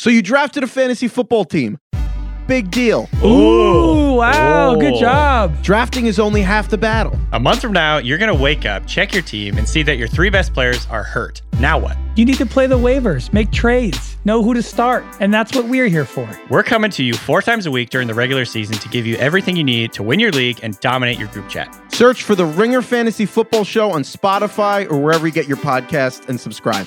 So you drafted a fantasy football team. Big deal. Ooh, wow, good job. Drafting is only half the battle. A month from now, you're going to wake up, check your team, and see that your three best players are hurt. Now what? You need to play the waivers, make trades, know who to start, and that's what we're here for. We're coming to you four times a week during the regular season to give you everything you need to win your league and dominate your group chat. Search for the Ringer Fantasy Football Show on Spotify or wherever you get your podcast and subscribe.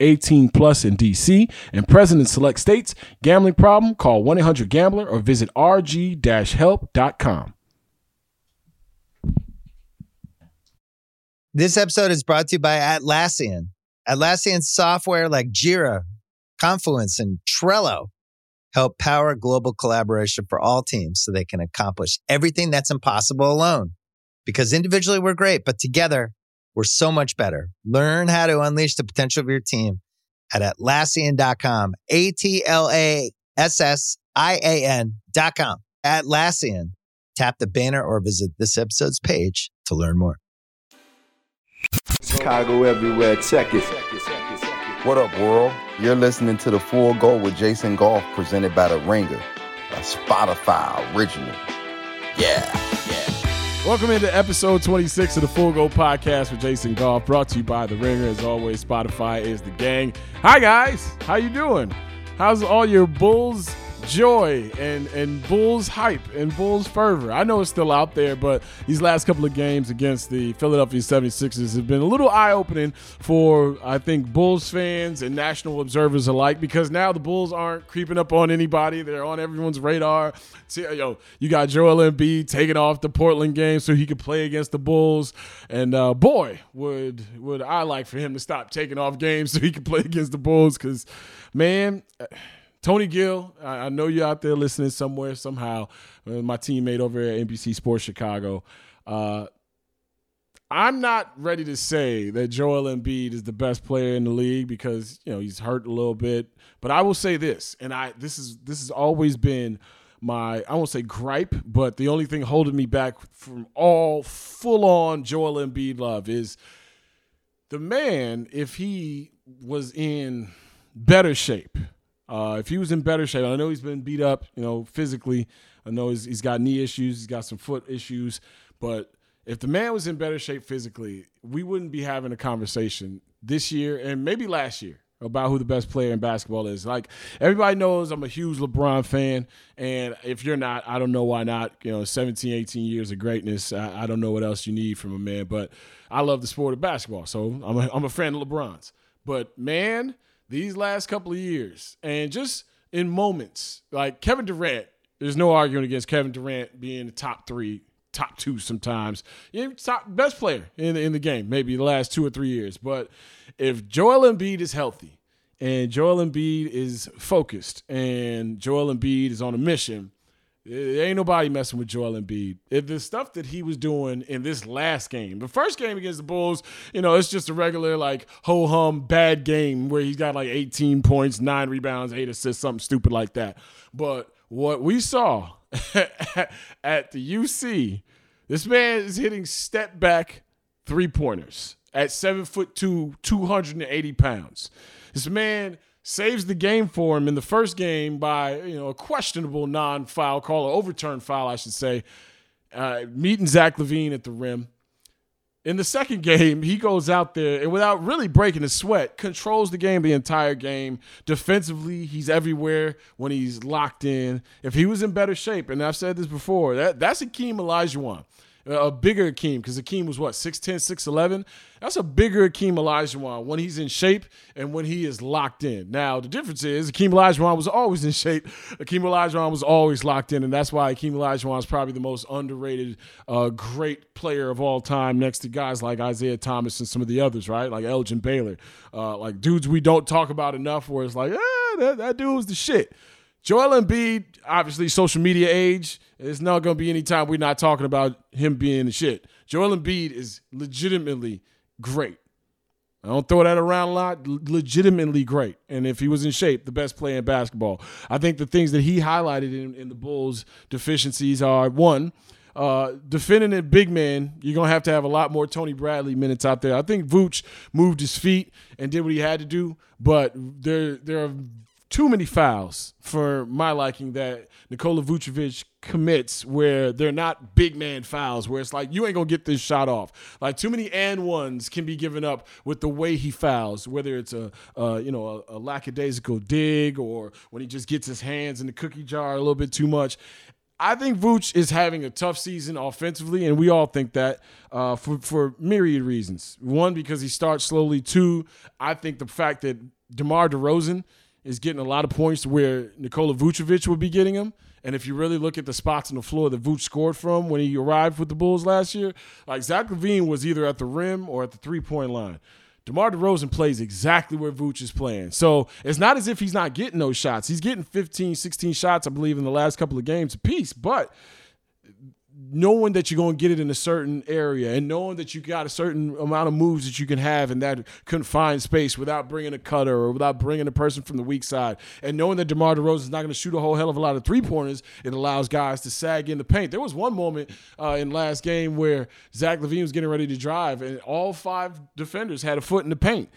18 plus in DC, and present in select states. Gambling problem? Call 1-800-GAMBLER or visit rg-help.com. This episode is brought to you by Atlassian. Atlassian software like Jira, Confluence, and Trello help power global collaboration for all teams so they can accomplish everything that's impossible alone. Because individually we're great, but together we're so much better. Learn how to unleash the potential of your team at Atlassian.com. A T L A S S I A N.com. Atlassian. Tap the banner or visit this episode's page to learn more. Chicago everywhere. Check it. What up, world? You're listening to The Full Go with Jason Goff, presented by The Ringer, a Spotify original. Yeah, yeah. Welcome into episode 26 of the Full Go Podcast with Jason Goff, brought to you by The Ringer. As always, Spotify is the gang. Hi, guys. How you doing? How's all your Bulls joy and, and Bulls hype and Bulls fervor? I know it's still out there, but these last couple of games against the Philadelphia 76ers have been a little eye-opening for, I think, Bulls fans and national observers alike because now the Bulls aren't creeping up on anybody. They're on everyone's radar. See, yo, you got Joel Embiid taking off the Portland game so he could play against the Bulls. And uh, boy, would would I like for him to stop taking off games so he could play against the Bulls because, man, Tony Gill, I, I know you're out there listening somewhere, somehow. Uh, my teammate over at NBC Sports Chicago. Uh, I'm not ready to say that Joel Embiid is the best player in the league because you know he's hurt a little bit. But I will say this, and I this is this has always been my I won't say gripe, but the only thing holding me back from all full on Joel Embiid love is the man. If he was in better shape, uh, if he was in better shape, I know he's been beat up, you know, physically. I know he's, he's got knee issues, he's got some foot issues, but if the man was in better shape physically, we wouldn't be having a conversation this year and maybe last year about who the best player in basketball is. Like everybody knows I'm a huge LeBron fan and if you're not, I don't know why not. You know, 17, 18 years of greatness. I, I don't know what else you need from a man, but I love the sport of basketball. So I'm a, I'm a fan of LeBron's. But man, these last couple of years and just in moments, like Kevin Durant, there's no arguing against Kevin Durant being the top three, top two sometimes. Top best player in, the, in the game, maybe the last two or three years. But if Joel Embiid is healthy and Joel Embiid is focused and Joel Embiid is on a mission, ain't nobody messing with Joel Embiid. If the stuff that he was doing in this last game, the first game against the Bulls, you know, it's just a regular like ho hum bad game where he's got like 18 points, nine rebounds, eight assists, something stupid like that. But what we saw at the UC, this man is hitting step back three pointers at seven foot two, 280 pounds. This man saves the game for him in the first game by you know a questionable non-foul call, or overturned foul, I should say, uh, meeting Zach LaVine at the rim. In the second game, he goes out there and without really breaking a sweat, controls the game the entire game. Defensively, he's everywhere when he's locked in. If he was in better shape, and I've said this before, that that's Akeem Olajuwon. A bigger Akeem, because Akeem was what, 6'10, 6'11? That's a bigger Akeem Olajuwon when he's in shape and when he is locked in. Now, the difference is Akeem Olajuwon was always in shape. Akeem Olajuwon was always locked in, and that's why Akeem Olajuwon is probably the most underrated, uh, great player of all time next to guys like Isaiah Thomas and some of the others, right? Like Elgin Baylor. Uh, like dudes we don't talk about enough where it's like, eh, that, that dude was the shit. Joel Embiid, obviously, social media age. It's not going to be any time we're not talking about him being the shit. Joel Embiid is legitimately great. I don't throw that around a lot. Legitimately great. And if he was in shape, the best player in basketball. I think the things that he highlighted in, in the Bulls' deficiencies are one, uh, defending a big man, you're going to have to have a lot more Tony Bradley minutes out there. I think Vooch moved his feet and did what he had to do, but there, there are too many fouls for my liking that Nikola Vucevic commits where they're not big man fouls where it's like you ain't gonna get this shot off. Like too many and ones can be given up with the way he fouls, whether it's a, you know a, a lackadaisical dig or when he just gets his hands in the cookie jar a little bit too much. I think Vooch is having a tough season offensively, and we all think that uh, for for myriad reasons. One, because he starts slowly. Two, I think the fact that DeMar DeRozan is getting a lot of points where Nikola Vucevic would be getting them. And if you really look at the spots on the floor that Vooch scored from when he arrived with the Bulls last year, like Zach LaVine was either at the rim or at the three point line. DeMar DeRozan plays exactly where Vooch is playing. So it's not as if he's not getting those shots. He's getting 15, 16 shots, I believe, in the last couple of games apiece. But knowing that you're going to get it in a certain area and knowing that you got a certain amount of moves that you can have in that confined space without bringing a cutter or without bringing a person from the weak side and knowing that DeMar DeRozan is not going to shoot a whole hell of a lot of three pointers, it allows guys to sag in the paint. There was one moment uh, in last game where Zach LaVine was getting ready to drive and all five defenders had a foot in the paint.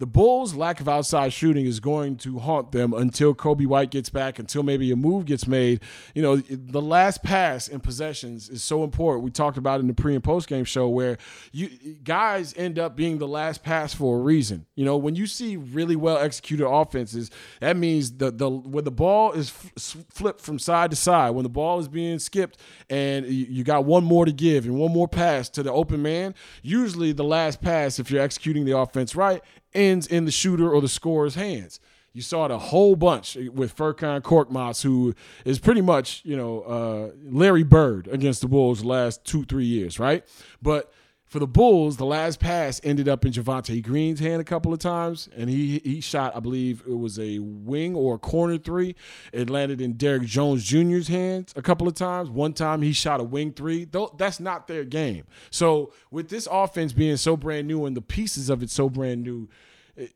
The Bulls' lack of outside shooting is going to haunt them until Coby White gets back, until maybe a move gets made. You know, the last pass in possessions is so important. We talked about in the pre and post game show where you guys end up being the last pass for a reason. You know, when you see really well executed offenses, that means the the when the ball is f- flipped from side to side, when the ball is being skipped, and you got one more to give and one more pass to the open man. Usually, the last pass, if you're executing the offense right, ends in the shooter or the scorer's hands. You saw it a whole bunch with Furkan Korkmaz, who is pretty much, you know, uh, Larry Bird against the Bulls the last two, three years, right? But for the Bulls, the last pass ended up in Javonte Green's hand a couple of times, and he he shot, I believe it was a wing or a corner three. It landed in Derrick Jones Jr.'s hands a couple of times. One time he shot a wing three. Though that's not their game. So with this offense being so brand new and the pieces of it so brand new,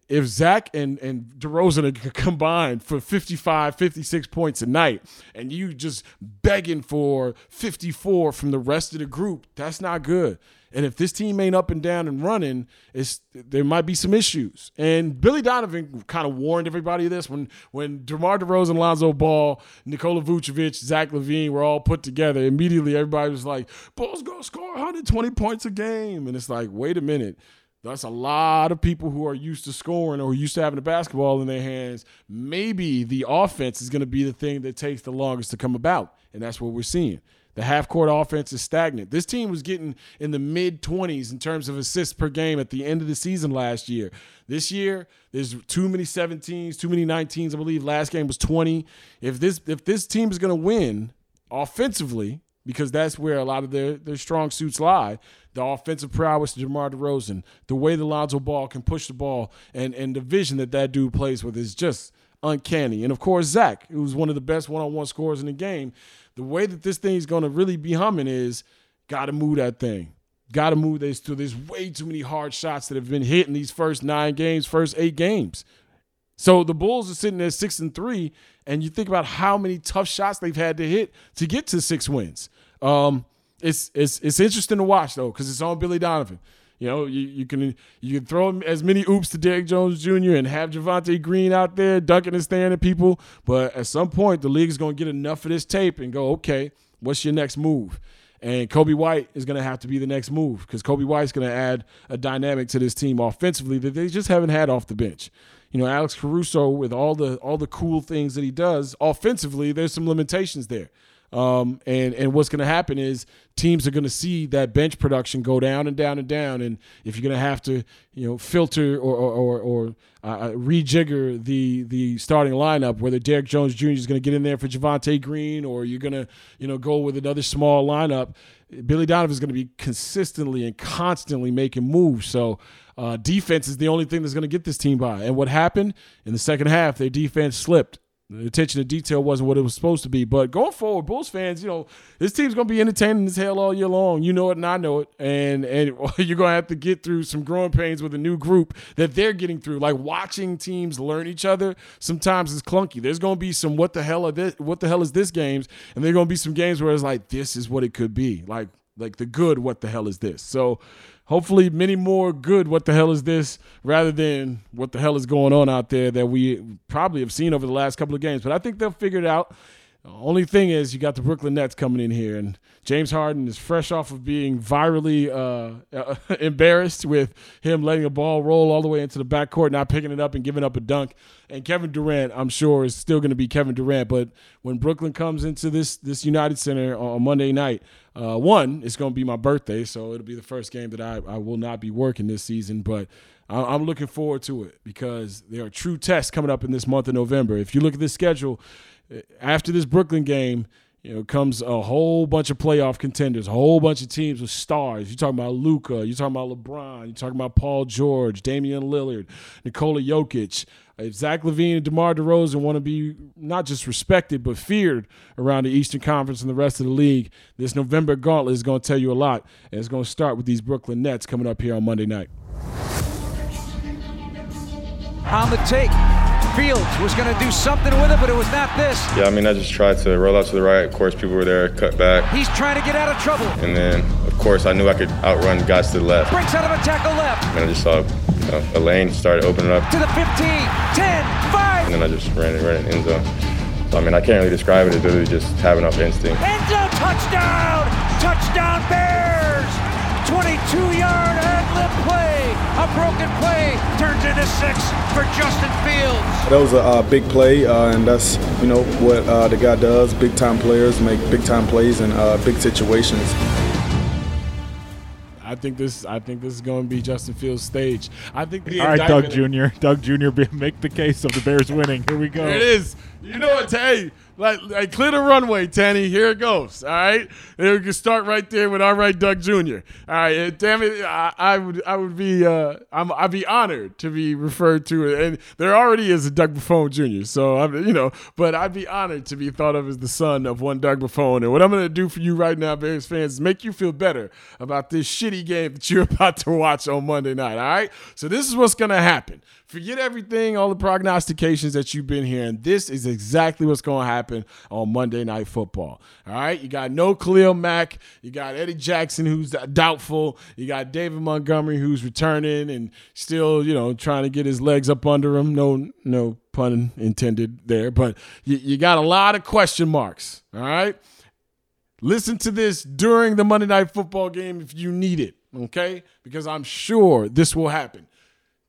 if Zach and, and DeRozan are combined for 55, 56 points a night, and you just begging for 54 from the rest of the group, that's not good. And if this team ain't up and down and running, it's there might be some issues. And Billy Donovan kind of warned everybody of this when when DeMar DeRozan, Lonzo Ball, Nikola Vucevic, Zach LaVine were all put together. Immediately, everybody was like, "Bulls gonna score 120 points a game," and it's like, wait a minute that's a lot of people who are used to scoring or used to having a basketball in their hands. Maybe the offense is going to be the thing that takes the longest to come about. And that's what we're seeing. The half court offense is stagnant. This team was getting in the mid 20s in terms of assists per game at the end of the season last year. This year, there's too many 17s, too many 19s. I believe last game was 20. If this if this team is going to win offensively, because that's where a lot of their, their strong suits lie. The offensive prowess of DeMar DeRozan, the way the Lonzo Ball can push the ball, and, and the vision that that dude plays with is just uncanny. And of course, Zach, who's one of the best one on one scorers in the game, the way that this thing is going to really be humming is got to move that thing. Got to move this to. There's way too many hard shots that have been hit in these first nine games, first eight games. So the Bulls are sitting at six and three, and you think about how many tough shots they've had to hit to get to six wins. Um, it's it's it's interesting to watch though because it's on Billy Donovan. You know, you, you can you can throw as many oops to Derrick Jones Jr. and have Javonte Green out there ducking and staring at people, but at some point the league is going to get enough of this tape and go, okay, what's your next move? And Coby White is going to have to be the next move because Coby White's going to add a dynamic to this team offensively that they just haven't had off the bench. You know, Alex Caruso with all the all the cool things that he does offensively, there's some limitations there. Um, and and what's going to happen is teams are going to see that bench production go down and down and down. And if you're going to have to, you know, filter or or, or, or uh, rejigger the the starting lineup, whether Derrick Jones Jr. is going to get in there for Javonte Green, or you're going to, you know, go with another small lineup. Billy Donovan is going to be consistently and constantly making moves. So uh, defense is the only thing that's going to get this team by. And what happened in the second half? Their defense slipped. The attention to detail wasn't what it was supposed to be. But going forward, Bulls fans, you know, this team's gonna be entertaining as hell all year long. You know it and I know it. And and you're gonna have to get through some growing pains with a new group that they're getting through. Like watching teams learn each other sometimes is clunky. There's gonna be some what the hell are this what the hell is this games, and there's gonna be some games where it's like this is what it could be. Like like the good what the hell is this? So hopefully many more good what the hell is this rather than what the hell is going on out there that we probably have seen over the last couple of games. But i think they'll figure it out. Only thing is you got the brooklyn nets coming in here and james harden is fresh off of being virally uh, embarrassed with him letting a ball roll all the way into the backcourt not picking it up and giving up a dunk. And kevin durant i'm sure is still going to be kevin durant. But when brooklyn comes into this this united center on monday night uh, one, it's going to be my birthday, so it'll be the first game that I, I will not be working this season. But I, am looking forward to it because there are true tests coming up in this month of November. If you look at the schedule, eh, after this Brooklyn game, you know, comes a whole bunch of playoff contenders, a whole bunch of teams with stars. You're talking about Luka, you're talking about LeBron, you're talking about Paul George, Damian Lillard, Nikola Jokic. If Zach LaVine and DeMar DeRozan want to be not just respected but feared around the Eastern Conference and the rest of the league, this November gauntlet is going to tell you a lot. And it's going to start with these Brooklyn Nets coming up here on Monday night. On the take, Fields was going to do something with it, but it was not this. Yeah, I mean, I just tried to roll out to the right. Of course, people were there, cut back. He's trying to get out of trouble. And then, of course, I knew I could outrun guys to the left. Breaks out of a tackle left. And I just saw you know, a lane started opening up. To the 15, 10, 5. And then I just ran it, ran it end zone. So, I mean, I can't really describe it. It's literally just having enough instinct. End zone touchdown! Touchdown Bears! 22-yard ad-lib play. A broken play turns into six for Justin Fields. That was a uh, big play, uh, and that's you know what uh, the guy does. Big time players make big time plays in uh, big situations. I think this. I think this is going to be Justin Fields' stage. I think. The All right, Doug Jr. Doug Jr. Make the case of the Bears winning. Here we go. There it is. You know what? Hey, like, like clear the runway, Tanny. Here it goes. All right, and we can start right there with all right, Doug Jr. All right, damn it, I, I, would I would be uh, I'm I'd be honored to be referred to, and there already is a Doug Buffone Jr. So I'm you know, but I'd be honored to be thought of as the son of one Doug Buffone. And what I'm gonna do for you right now, Bears fans, is make you feel better about this shitty game that you're about to watch on Monday night. All right, so this is what's gonna happen. Forget everything, all the prognostications that you've been hearing. This is exactly what's going to happen on Monday Night Football. All right, you got no Khalil Mack, you got Eddie Jackson who's doubtful, you got David Montgomery who's returning and still, you know, trying to get his legs up under him. No, no pun intended there, but you, you got a lot of question marks. All right, listen to this during the Monday Night Football game if you need it. Okay, because I'm sure this will happen.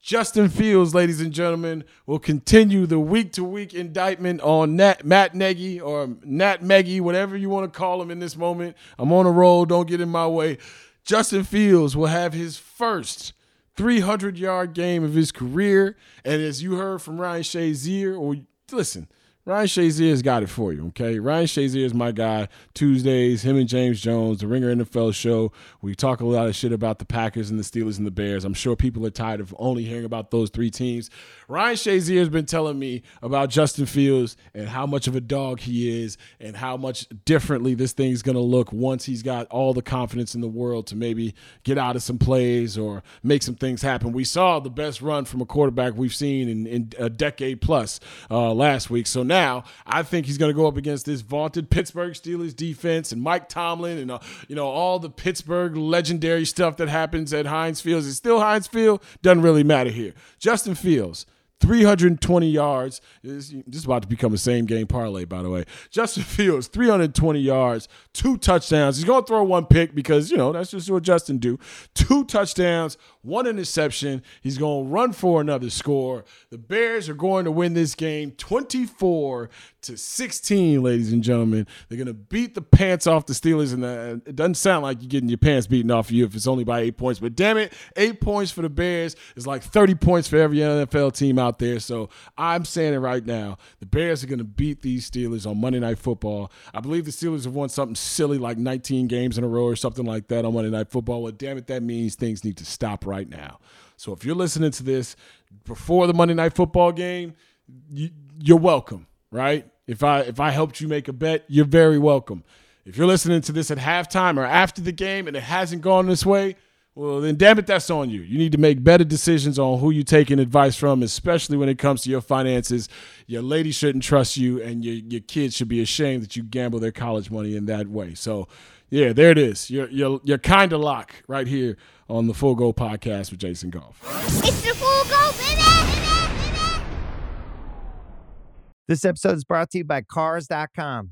Justin Fields, ladies and gentlemen, will continue the week to week indictment on Nat, Matt Nagy or Nat Meggy, whatever you want to call him in this moment. I'm on a roll. Don't get in my way. Justin Fields will have his first 300 yard game of his career. And as you heard from Ryan Shazier, or listen, Ryan Shazier's got it for you, okay? Ryan Shazier is my guy. Tuesdays, him and James Jones, the Ringer NFL show. We talk a lot of shit about the Packers and the Steelers and the Bears. I'm sure people are tired of only hearing about those three teams. Ryan Shazier has been telling me about Justin Fields and how much of a dog he is and how much differently this thing's going to look once he's got all the confidence in the world to maybe get out of some plays or make some things happen. We saw the best run from a quarterback we've seen in, in a decade plus uh, last week. So now I think he's going to go up against this vaunted Pittsburgh Steelers defense and Mike Tomlin and uh, you know all the Pittsburgh legendary stuff that happens at Heinz Field. It's still Heinz Field? Doesn't really matter here. Justin Fields 320 yards. This, is about to become a same game parlay, by the way. Justin Fields, 320 yards, two touchdowns. He's going to throw one pick because, you know, that's just what Justin do. Two touchdowns, one interception. He's going to run for another score. The Bears are going to win this game 24 to 16, ladies and gentlemen. They're going to beat the pants off the Steelers, and uh, it doesn't sound like you're getting your pants beaten off of you if it's only by eight points. But damn it, eight points for the Bears is like 30 points for every NFL team out there. So I'm saying it right now. The Bears are going to beat these Steelers on Monday Night Football. I believe the Steelers have won something silly like 19 games in a row or something like that on Monday Night Football. Well, damn it, that means things need to stop right now. So if you're listening to this before the Monday Night Football game, you, you're welcome, right? If I if I helped you make a bet, you're very welcome. If you're listening to this at halftime or after the game and it hasn't gone this way, well then damn it, that's on you. You need to make better decisions on who you're taking advice from, especially when it comes to your finances. Your lady shouldn't trust you, and your your kids should be ashamed that you gamble their college money in that way. So yeah, there it is. You're you're you're kind of lock right here on the Full Go podcast with Jason Goff. It's the full go, baby! This episode is brought to you by Cars.com.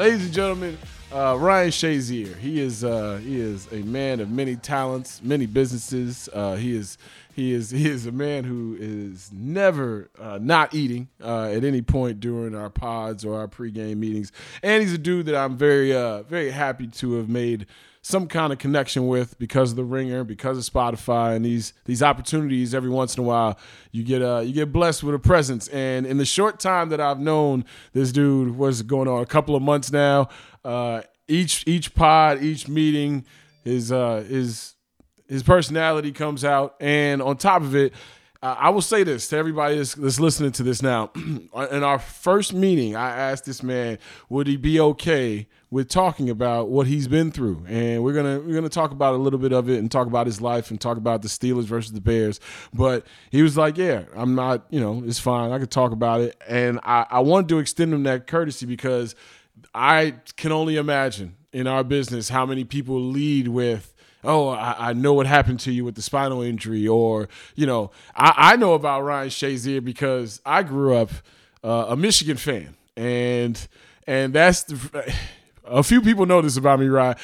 Ladies and gentlemen, uh, Ryan Shazier. He is uh, he is a man of many talents, many businesses. Uh, he is he is he is a man who is never uh, not eating uh, at any point during our pods or our pregame meetings. And he's a dude that I'm very uh, very happy to have made some kind of connection with because of the ringer, because of Spotify, and these these opportunities. Every once in a while, you get uh, you get blessed with a presence. And in the short time that I've known this dude, was going on a couple of months now. Uh, each each pod, each meeting, his uh, his his personality comes out, and on top of it. Uh, I will say this to everybody that's, that's listening to this now. In our first meeting, I asked this man, would he be okay with talking about what he's been through, and we're gonna we're gonna talk about a little bit of it and talk about his life and talk about the Steelers versus the Bears. But he was like, "Yeah, I'm not, you know, it's fine. I could talk about it." And I, I wanted to extend him that courtesy because I can only imagine in our business how many people lead with oh, I, I, know what happened to you with the spinal injury, or you know, I, I know about Ryan Shazier because I grew up uh, a Michigan fan, and and that's the, a few people know this about me, Ryan.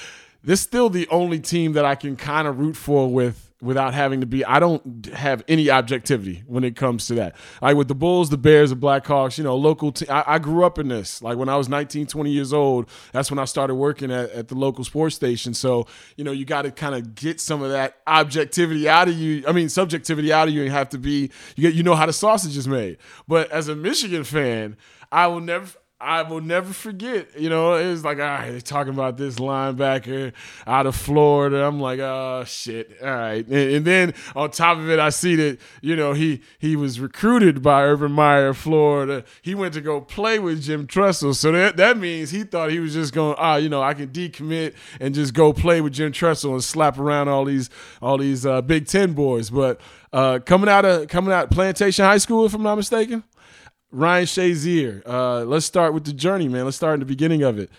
This is still the only team that I can kind of root for with without having to be I don't have any objectivity when it comes to that. Like with the Bulls, the Bears, the Blackhawks, you know, local te- I, grew up in this. Like when I was 19, 20 years old, that's when I started working at, at the local sports station. So, you know, you got to kind of get some of that objectivity out of you. I mean, subjectivity out of you and have to be you get you know how the sausage is made. But as a Michigan fan, I will never I will never forget. You know, it was like, all right, they're talking about this linebacker out of Florida. I'm like, oh shit, all right. And, and, then on top of it, I see that you know he he was recruited by Urban Meyer, Florida. He went to go play with Jim Tressel, so that that means he thought he was just going, ah, you know, I can decommit and just go play with Jim Tressel and slap around all these all these uh, Big Ten boys. But uh, coming out of coming out Plantation High School, if I'm not mistaken. Ryan Shazier. Uh, let's start with the journey, man. Let's start in the beginning of it.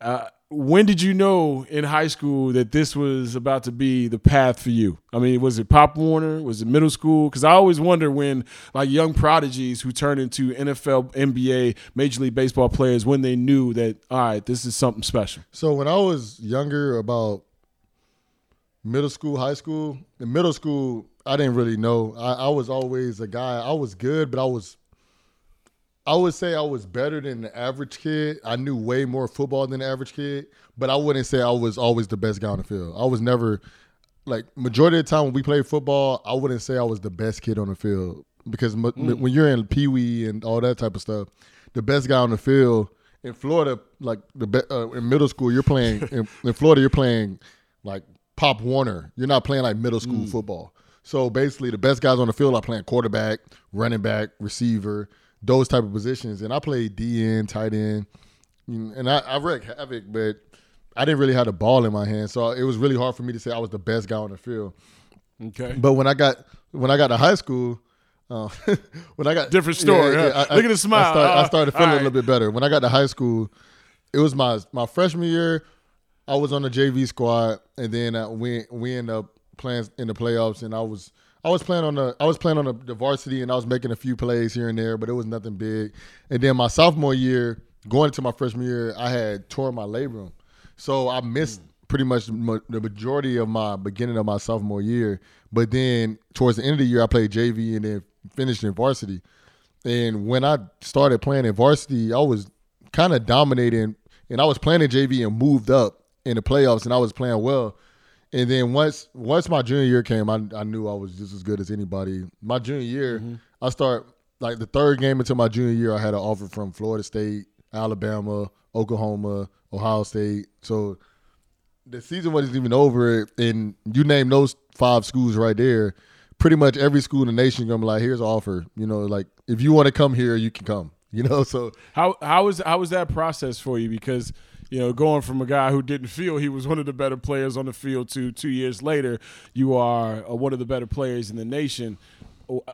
Uh, when did you know in high school that this was about to be the path for you? I mean, was it Pop Warner? Was it middle school? Because I always wonder when, like, young prodigies who turn into NFL, NBA, Major League Baseball players, when they knew that, all right, this is something special. So when I was younger, about middle school, high school, in middle school, I didn't really know. I, I was always a guy. I was good, but I was I would say I was better than the average kid. I knew way more football than the average kid, but I wouldn't say I was always the best guy on the field. I was never like majority of the time when we played football, I wouldn't say I was the best kid on the field because mm. when you're in Pee Wee and all that type of stuff, the best guy on the field in Florida, like the be- uh, in middle school, you're playing in, in, Florida, you're playing like Pop Warner. You're not playing like middle school mm. football. So basically, the best guys on the field are playing quarterback, running back, receiver, those type of positions. And I played DN, tight end, and I, I wrecked havoc, but I didn't really have the ball in my hand, so it was really hard for me to say I was the best guy on the field. Okay. But when I got when I got to high school, uh, when I got Different story, huh? I, Look at the smile. I, started, I Uh, started feeling all a little bit better when I got to high school. It was my my freshman year. I was on the JV squad, and then uh, we we ended up playing in the playoffs, and I was I was playing on the I was playing on the, the varsity, and I was making a few plays here and there, but it was nothing big. And then my sophomore year, going into my freshman year, I had torn my labrum, so I missed hmm. pretty much the the majority of my beginning of my sophomore year. But then towards the end of the year, I played JV and then finished in varsity. And when I started playing in varsity, I was kind of dominating, and I was playing in JV and moved up in the playoffs, and I was playing well. And then once once my junior year came, I, I knew I was just as good as anybody. My junior year, mm-hmm. I start like the third game into my junior year, I had an offer from Florida State, Alabama, Oklahoma, Ohio State. So the season wasn't even over, and you name those five schools right there. Pretty much every school in the nation gonna be like, "Here's an offer." You know, like if you want to come here, you can come. You know, so How how was how was that process for you? Because you know, going from a guy who didn't feel he was one of the better players on the field to two years later, you are uh, one of the better players in the nation.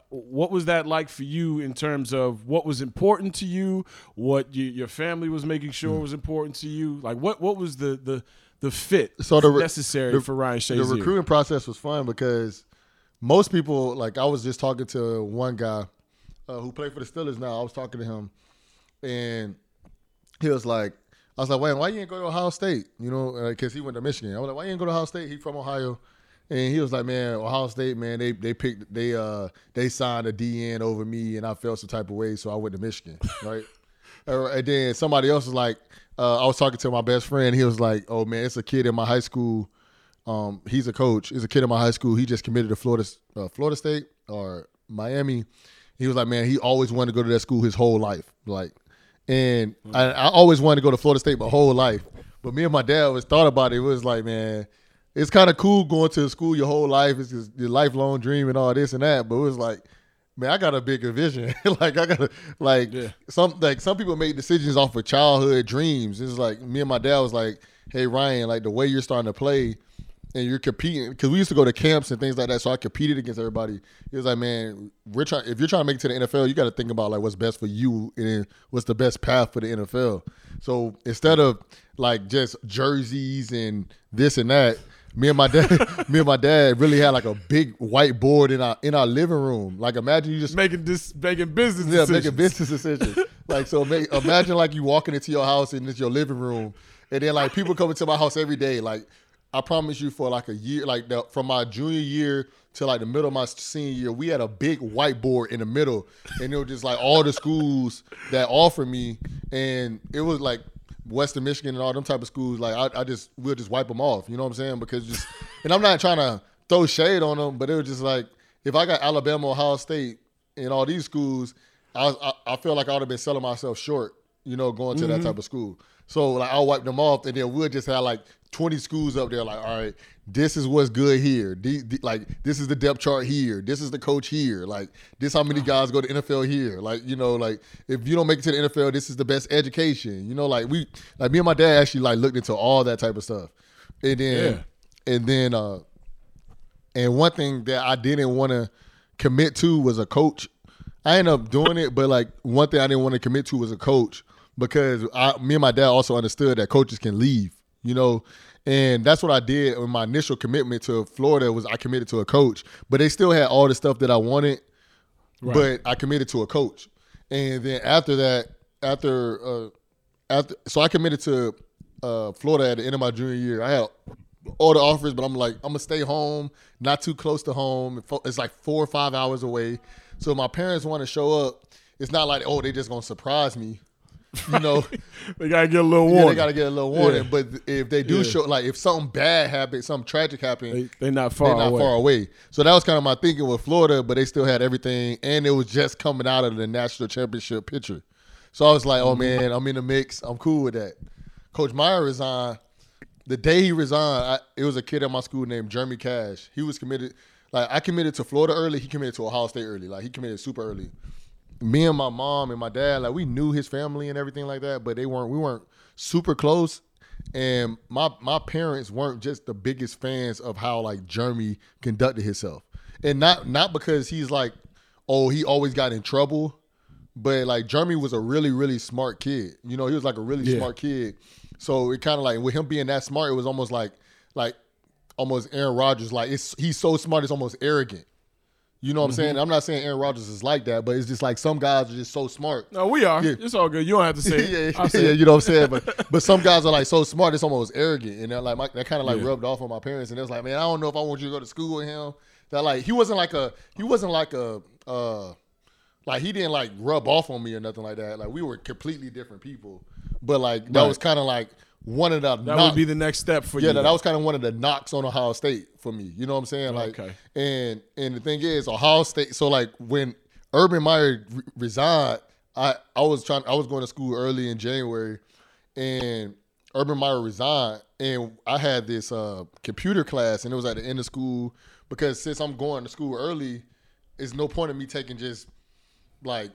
What was that like for you in terms of what was important to you, what you, your family was making Hmm. sure was important to you? Like what what was the the the fit so the necessary the- for Ryan Shazier? The recruiting process was fun because most people, like I was just talking to one guy uh, who played for the Steelers. Now I was talking to him, and he was like, "I was like, wait, why you ain't go to Ohio State? You know, because he went to Michigan. I was like, why you ain't go to Ohio State? He from Ohio." And he was like, "Man, Ohio State, man, they they picked they uh they signed a DN over me, and I felt some type of way, so I went to Michigan, right?" Uh, and then somebody else was like, uh, I was talking to my best friend. He was like, "Oh man, it's a kid in my high school. Um, he's a coach. He's a kid in my high school. He just committed to Florida, uh, Florida State or Miami. He was like, man, he always wanted to go to that school his whole life. Like, and I, I always wanted to go to Florida State my whole life. But me and my dad was thought about it. It was like, man, it's kind of cool going to school your whole life. It's just your lifelong dream and all this and that. But it was like, man, I got a bigger vision. like I got to like some like some people make decisions off of childhood dreams. It's like me and my dad was like, hey Ryan, like the way you're starting to play and you're competing because we used to go to camps and things like that. So I competed against everybody. He was like, man, we're trying. If you're trying to make it to the NFL, you got to think about like what's best for you and what's the best path for the NFL. So instead of like just jerseys and this and that, me and my dad, me and my dad really had like a big whiteboard in our in our living room. Like imagine you just making this making business yeah, decisions. making business decisions. like so, make, imagine like you walking into your house and it's your living room, and then like people come into my house every day. Like I promise you, for like a year, like the, from my junior year to like the middle of my senior year, we had a big whiteboard in the middle, and it was just like all the schools that offered me, and it was like Western Michigan and all them type of schools. Like I, I just we'll just wipe them off. You know what I'm saying? Because just and I'm not trying to throw shade on them, but it was just like if I got Alabama, Ohio State, and all these schools, I I, I feel like I would have been selling myself short. You know, going to that Mhm. type of school. So like I'll wipe them off, and then we'll just have like 20 schools up there. Like, all right, this is what's good here. The- the- like this is the depth chart here. This is the coach here. Like this how many guys go to NFL here. Like you know, like if you don't make it to the NFL, this is the best education. You know, like we like me and my dad actually like looked into all that type of stuff, and then and then uh and one thing that I didn't want to commit to was a coach. I ended up doing it, but like one thing I didn't want to commit to was a coach because I, me and my dad also understood that coaches can leave, you know, and that's what I did. When my initial commitment to Florida was I committed to a coach, but they still had all the stuff that I wanted, Right. but I committed to a coach. And then after that, after uh, after, so I committed to uh, Florida at the end of my junior year. I had all the offers, but I'm like, I'm gonna stay home, not too close to home. It's like four or five hours away. So my parents want to show up. It's not like, oh, they just gonna surprise me. You know, they gotta get a little Yeah, warning. they gotta get a little warning. Yeah. But if they do Yeah. show, like, if something bad happens, something tragic happened, They- they're not far They're not away. far away. So that was kind of my thinking with Florida, but they still had everything, and it was just coming out of the national championship picture. So I was like, oh Mm-hmm. man, I'm in the mix. I'm cool with that. Coach Meyer resigned. The day he resigned, I, it was a kid at my school named Jeremy Cash. He was committed. like I committed to Florida early. He committed to Ohio State early. Like he committed super early. Me and my mom and my dad, like we knew his family and everything like that, but they weren't. We weren't super close. And my my parents weren't just the biggest fans of how like Jeremy conducted himself, and not not because he's like, oh, he always got in trouble, but like Jeremy was a really really smart kid. You know, he was like a really Yeah. smart kid. So it kind of like with him being that smart, it was almost like like almost Aaron Rodgers. Like it's he's so smart, it's almost arrogant. You know what I'm Mhm. saying? I'm not saying Aaron Rodgers is like that, but it's just like some guys are just so smart. No, we are. Yeah. It's all good. You don't have to say it. yeah, say yeah, it. you know what I'm saying. But but some guys are like so smart, it's almost arrogant, and they're like my, that kind of like Yeah. rubbed off on my parents, and it was like, man, I don't know if I want you to go to school with him. That like he wasn't like a he wasn't like a uh like he didn't like rub off on me or nothing like that. Like we were completely different people, but like that Right. was kind of like one of the That knock- would be the next step for yeah, you. Yeah, that was kind of one of the knocks on Ohio State for me. You know what I'm saying? Like, Okay. and and the thing is, Ohio State. So like when Urban Meyer re- resigned, I I was trying. I was going to school early in January, and Urban Meyer resigned, and I had this uh, computer class, and it was at the end of school because since I'm going to school early, it's no point in me taking just like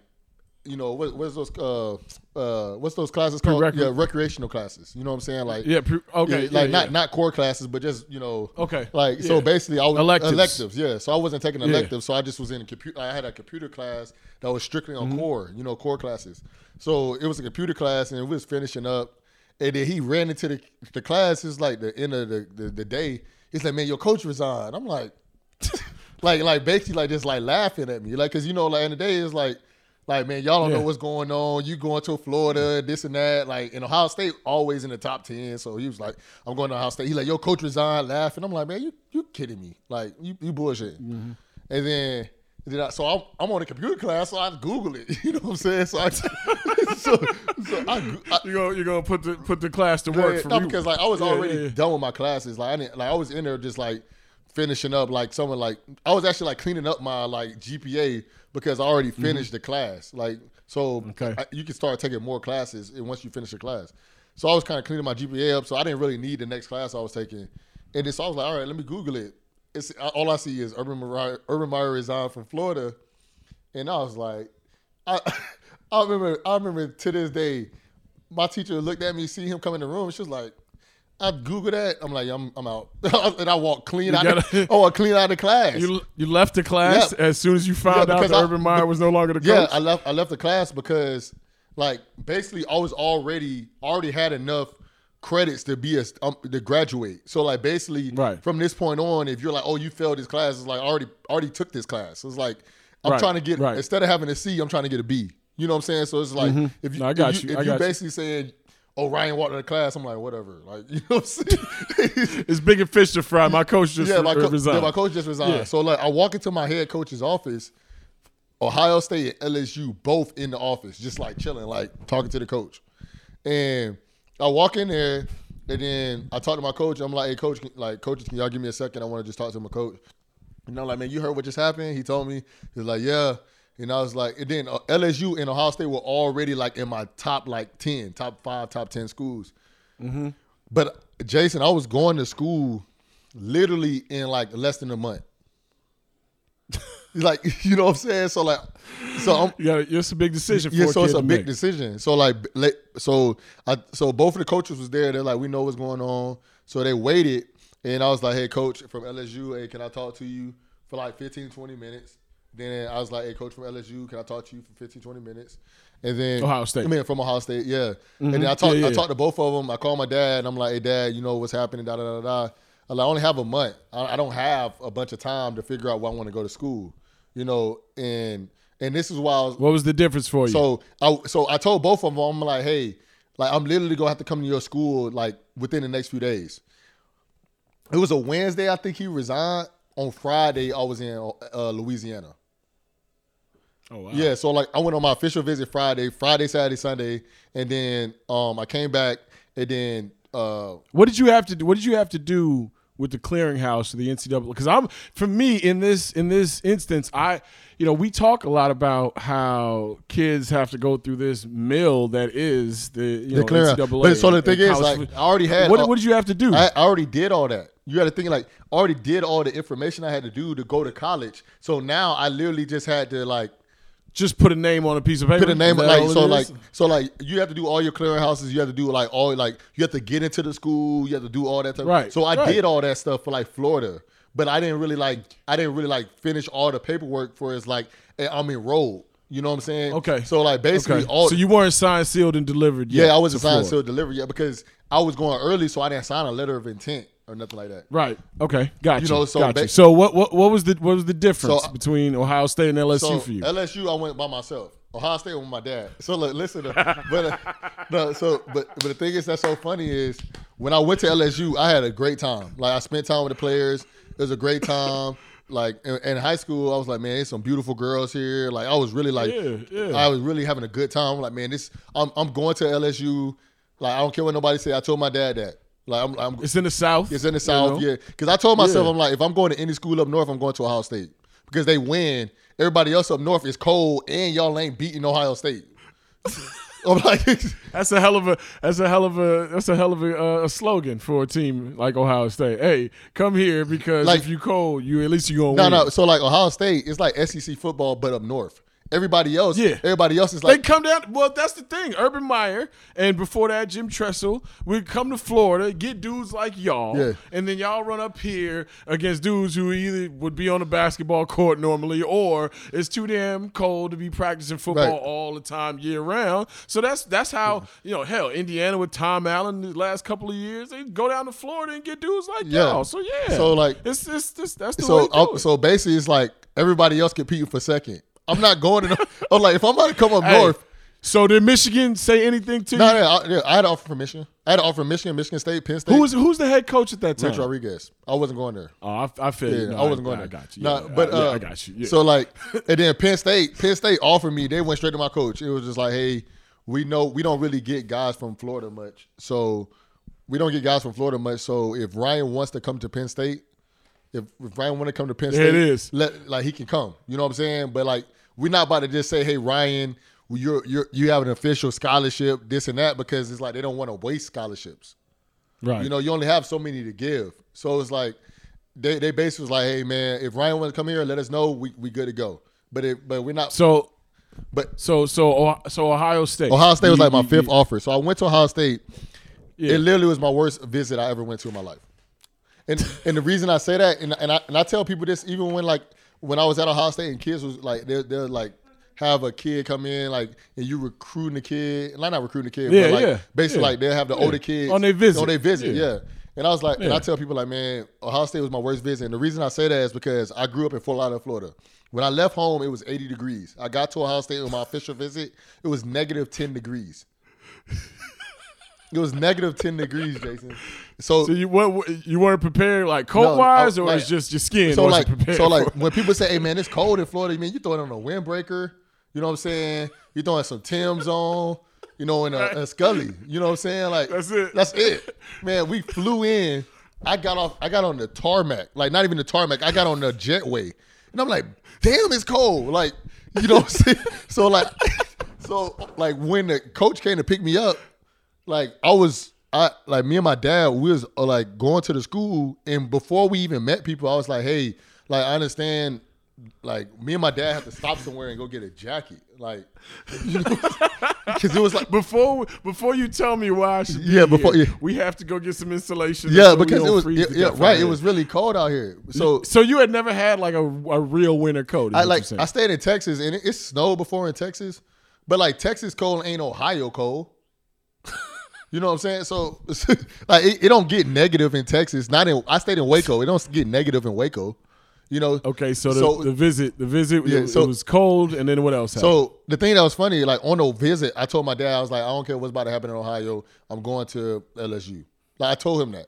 you know what, what's those uh uh what's those classes called? Yeah recreational classes. You know what i'm saying? Like Yeah, pre- okay, like yeah, not yeah. not core classes but just you know Okay, like so basically i was Electives. electives yeah. So i wasn't taking Yeah. electives so i just was in a computer i had a computer class that was strictly on Mhm. core you know core classes. So it was a computer class and we was finishing up and then he ran into the the class it's like the end of the the, the day. He's like man your coach resigned. I'm like like like basically like just like laughing at me like because you know like in the day it's like like man y'all don't Yeah. know what's going on you going to florida this and that like in ohio state always in the top 10 so he was like i'm going to ohio state He like your coach resigned laughing i'm like man you you kidding me like you, you bullshit mm-hmm. and then then I, so I'm, I'm on a computer class, so I Google it. You know what I'm saying? So I, so, so I, I you're gonna you're gonna put the put the class to work yeah. for no, you. because like I was Yeah, already yeah. done with my classes. Like I didn't, like I was in there just like finishing up like someone like I was actually like cleaning up my like GPA because I already Mm-hmm. finished the class. Like so I- you can start taking more classes and once you finish your class. So I was kind of cleaning my GPA up, so I didn't really need the next class I was taking. And then so I was like, all right, let me Google it. It's all I see is Urban Meyer, Urban Meyer resigned from Florida, and I was like, I I remember I remember to this day, my teacher looked at me, see him come in the room, she was like, I Google that. I'm like, I'm I'm out, and I walked clean You out. gotta- the, oh, I clean out of the class. You you left the class Yeah. as soon as you found Yeah, out that I- Urban Meyer was no longer the coach. yeah. I left. I left the class because, like, basically, I was already already had enough credits to be a um, to graduate. So, like, basically, Right. from this point on, if you're like, oh, you failed this class, it's like I already already took this class. It's like I'm Right, trying to get right. instead of having a C, I'm trying to get a B. You know what I'm saying? So it's like Mhm. if you No, I got if you. you, if you got you. basically saying. Oh, Ryan walked out of class. I'm like, whatever. Like, you know what I'm saying? it's big and fish to fry. My coach just yeah, my, co- resigned. yeah, my coach just resigned. Yeah. So like, I walk into my head coach's office. Ohio State and LSU both in the office, just like chilling, like talking to the coach. And I walk in there, and then I talk to my coach. I'm like, "Hey, coach, can- like, coaches, can y'all give me a second? I want to just talk to my coach." And I'm like, "Man, you heard what just happened?" He told me. He's like, "Yeah." And I was like, and then uh, LSU and Ohio State were already like in my top like ten, top five, top ten schools. Mm-hmm. But Jason, I was going to school literally in like less than a month. like you know what I'm saying? So like, so I'm got it's a big decision. For yeah. So it's a big make. decision. So like, like, so I so both of the coaches was there. They're like, we know what's going on. So they waited, and I was like, hey, coach from LSU, hey, can I talk to you for like 15, 20 minutes? Then I was like, hey, coach from LSU, can I talk to you for 15, 20 minutes? And then Ohio State. I mean, from Ohio State, yeah. Mhm. And then I talked, Yeah, yeah, I talked to both of them. I called my dad, and I'm like, hey, dad, you know what's happening? Da da da da. I'm like, I only have a month. I, I don't have a bunch of time to figure out where I want to go to school. You know, and and this is why I was What was the difference for you? so I so I told both of them, I'm like, hey, like I'm literally gonna have to come to your school like within the next few days. It was a Wednesday, I think he resigned. On Friday, I was in uh, Louisiana. Oh wow. Yeah, so like I went on my official visit Friday, Friday, Saturday, Sunday, and then um I came back and then uh What did you have to do? What did you have to do with the clearinghouse, or the NCAA? Because I'm for me in this in this instance, I you know we talk a lot about how kids have to go through this mill that is the you the know. NCAA. But so the thing is, like I already had What, all- what did you have to do? I, I already did all that. you got to think like I already did all the information I had to do to go to college. So now I literally just had to like Just put a name on a piece of paper. put a name like so like so like you have to do all your clearinghouses. You have to do like all like you have to get into the school. You have to do all that stuff. Right, So I right. did all that stuff for like Florida, but I didn't really like I didn't really like finish all the paperwork for it's like I'm enrolled. You know what I'm saying? Okay. So like basically Okay. all so you weren't signed, sealed, and delivered. Yet yeah I wasn't signed Florida. sealed delivered yet because I was going early, so I didn't sign a letter of intent or nothing like that. Right. Okay. Got you. You know, so got ba- you. So what, what what was the what was the difference So- between Ohio State and LSU so for you? LSU, I went by myself. Ohio State with my dad. So look, listen, to, but uh, no, so but but the thing is that's so funny is when I went to LSU, I had a great time. Like I spent time with the players. It was a great time. Like in, in high school, I was like, man, there's some beautiful girls here. Like I was really like, Yeah, yeah. I was really having a good time. I'm like, man, this I'm I'm going to LSU. Like I don't care what nobody say. I told my dad that. Like I'm, I'm it's in the South. it's in the you South, know? yeah. Because I told myself, Yeah. I'm like, if I'm going to any school up north, I'm going to Ohio State because they win. Everybody else up north is cold, and y'all ain't beating Ohio State. I'm like, That's a hell of a that's a hell of a that's a hell of a, uh, a slogan for a team like Ohio State. Hey, come here because Like- if you cold, you at least you gonna no, win. no. So like Ohio State, it's like SEC football, but up north. Everybody else, Yeah. everybody else is like They come down. Well, that's the thing. Urban Meyer and before that, Jim Tressel would come to Florida, get dudes like y'all, Yeah. and then y'all run up here against dudes who either would be on the basketball court normally, or it's too damn cold to be practicing football Right. all the time, year round. So that's that's how you know. Hell, Indiana with Tom Allen the last couple of years, they go down to Florida and get dudes like Yeah. y'all. So yeah. So, like- it's it's, it's that's the way so I- oh, it. so basically, it's like everybody else competing for second. I'm not going to. I'm like, if I'm about to come up Hey, north, So did Michigan say anything to no, you? no, I, yeah, I had an offer from Michigan. I had an offer from Michigan, Michigan State, Penn State. Who was who's the head coach at that time? Rich Rodriguez? I wasn't going there. Oh, I, I feel you. No, I wasn't going I, there. I got you. No, Yeah, but I, uh, yeah, I got you. Yeah. So like, and then Penn State, Penn State offered me. They went straight to my coach. It was just like, hey, we know we don't really get guys from Florida much. So we don't get guys from Florida much. So if Ryan wants to come to Penn State, if, if Ryan want to come to Penn State, it is. Let like he can come. You know what I'm saying? But like, we're not about to just say, hey, Ryan. You're, you're you have an official scholarship, this and that, because it's like they don't want to waste scholarships. right. You know, you only have so many to give. So it's like they they basically was like, hey man, if Ryan wants to come here, let us know. We we good to go. But it but we're not. so But so so so Ohio State. Ohio State was like my fifth offer. So I went to Ohio State. Yeah. It literally was my worst visit I ever went to in my life. And and the reason I say that, and, and I and I tell people this even when like when I was at Ohio State and kids was like they're they're like have a kid come in like and you recruiting the kid, like not recruiting the kid, Yeah, but like yeah, basically yeah. like they'll have the older kids On their visit. On their visit, Yeah. yeah. And I was like, and I tell people like, man, Ohio State was my worst visit. And the reason I say that is because I grew up in Fort Lauderdale, Florida. When I left home, it was 80 degrees. I got to Ohio State on my official visit. It was negative 10 degrees. It was negative 10 degrees, Jason. So, So you what you weren't prepared like No, coat wise, I- or like- it's just your skin so like, so like when people say, "Hey man, it's cold in Florida," man, you throw it on a windbreaker. You know what I'm saying? You throwing some Tim's on. You know, in a, a Scully. You know what I'm saying? Like That's it. That's it, man. We flew in. I got off. I got on the tarmac. Like not even the tarmac. I got on the jetway, and I'm like, "Damn, it's cold." Like you know what I'm saying? So like, so like when the coach came to pick me up, like I was I like me and my dad we was uh, like going to the school and before we even met people I was like hey like I understand like me and my dad have to stop somewhere and go get a jacket like because it was like before before you tell me why I should be Yeah, before- here, yeah. we have to go get some insulation. yeah so because it was freeze yeah, to yeah, death out right it was really cold out here so So you had never had like a, a real winter coat. I like. I stayed in Texas and it, it snowed before in Texas but like Texas cold ain't Ohio cold You know what I'm saying? So like it, it don't get negative in Texas. Not in I stayed in Waco. It don't get negative in Waco. You know. Okay, so the, So- the visit, the visit, Yeah, it, so- it was cold, and then what else happened? So the thing that was funny, like on the visit, I told my dad, I was like, I don't care what's about to happen in Ohio. I'm going to LSU. Like I told him that.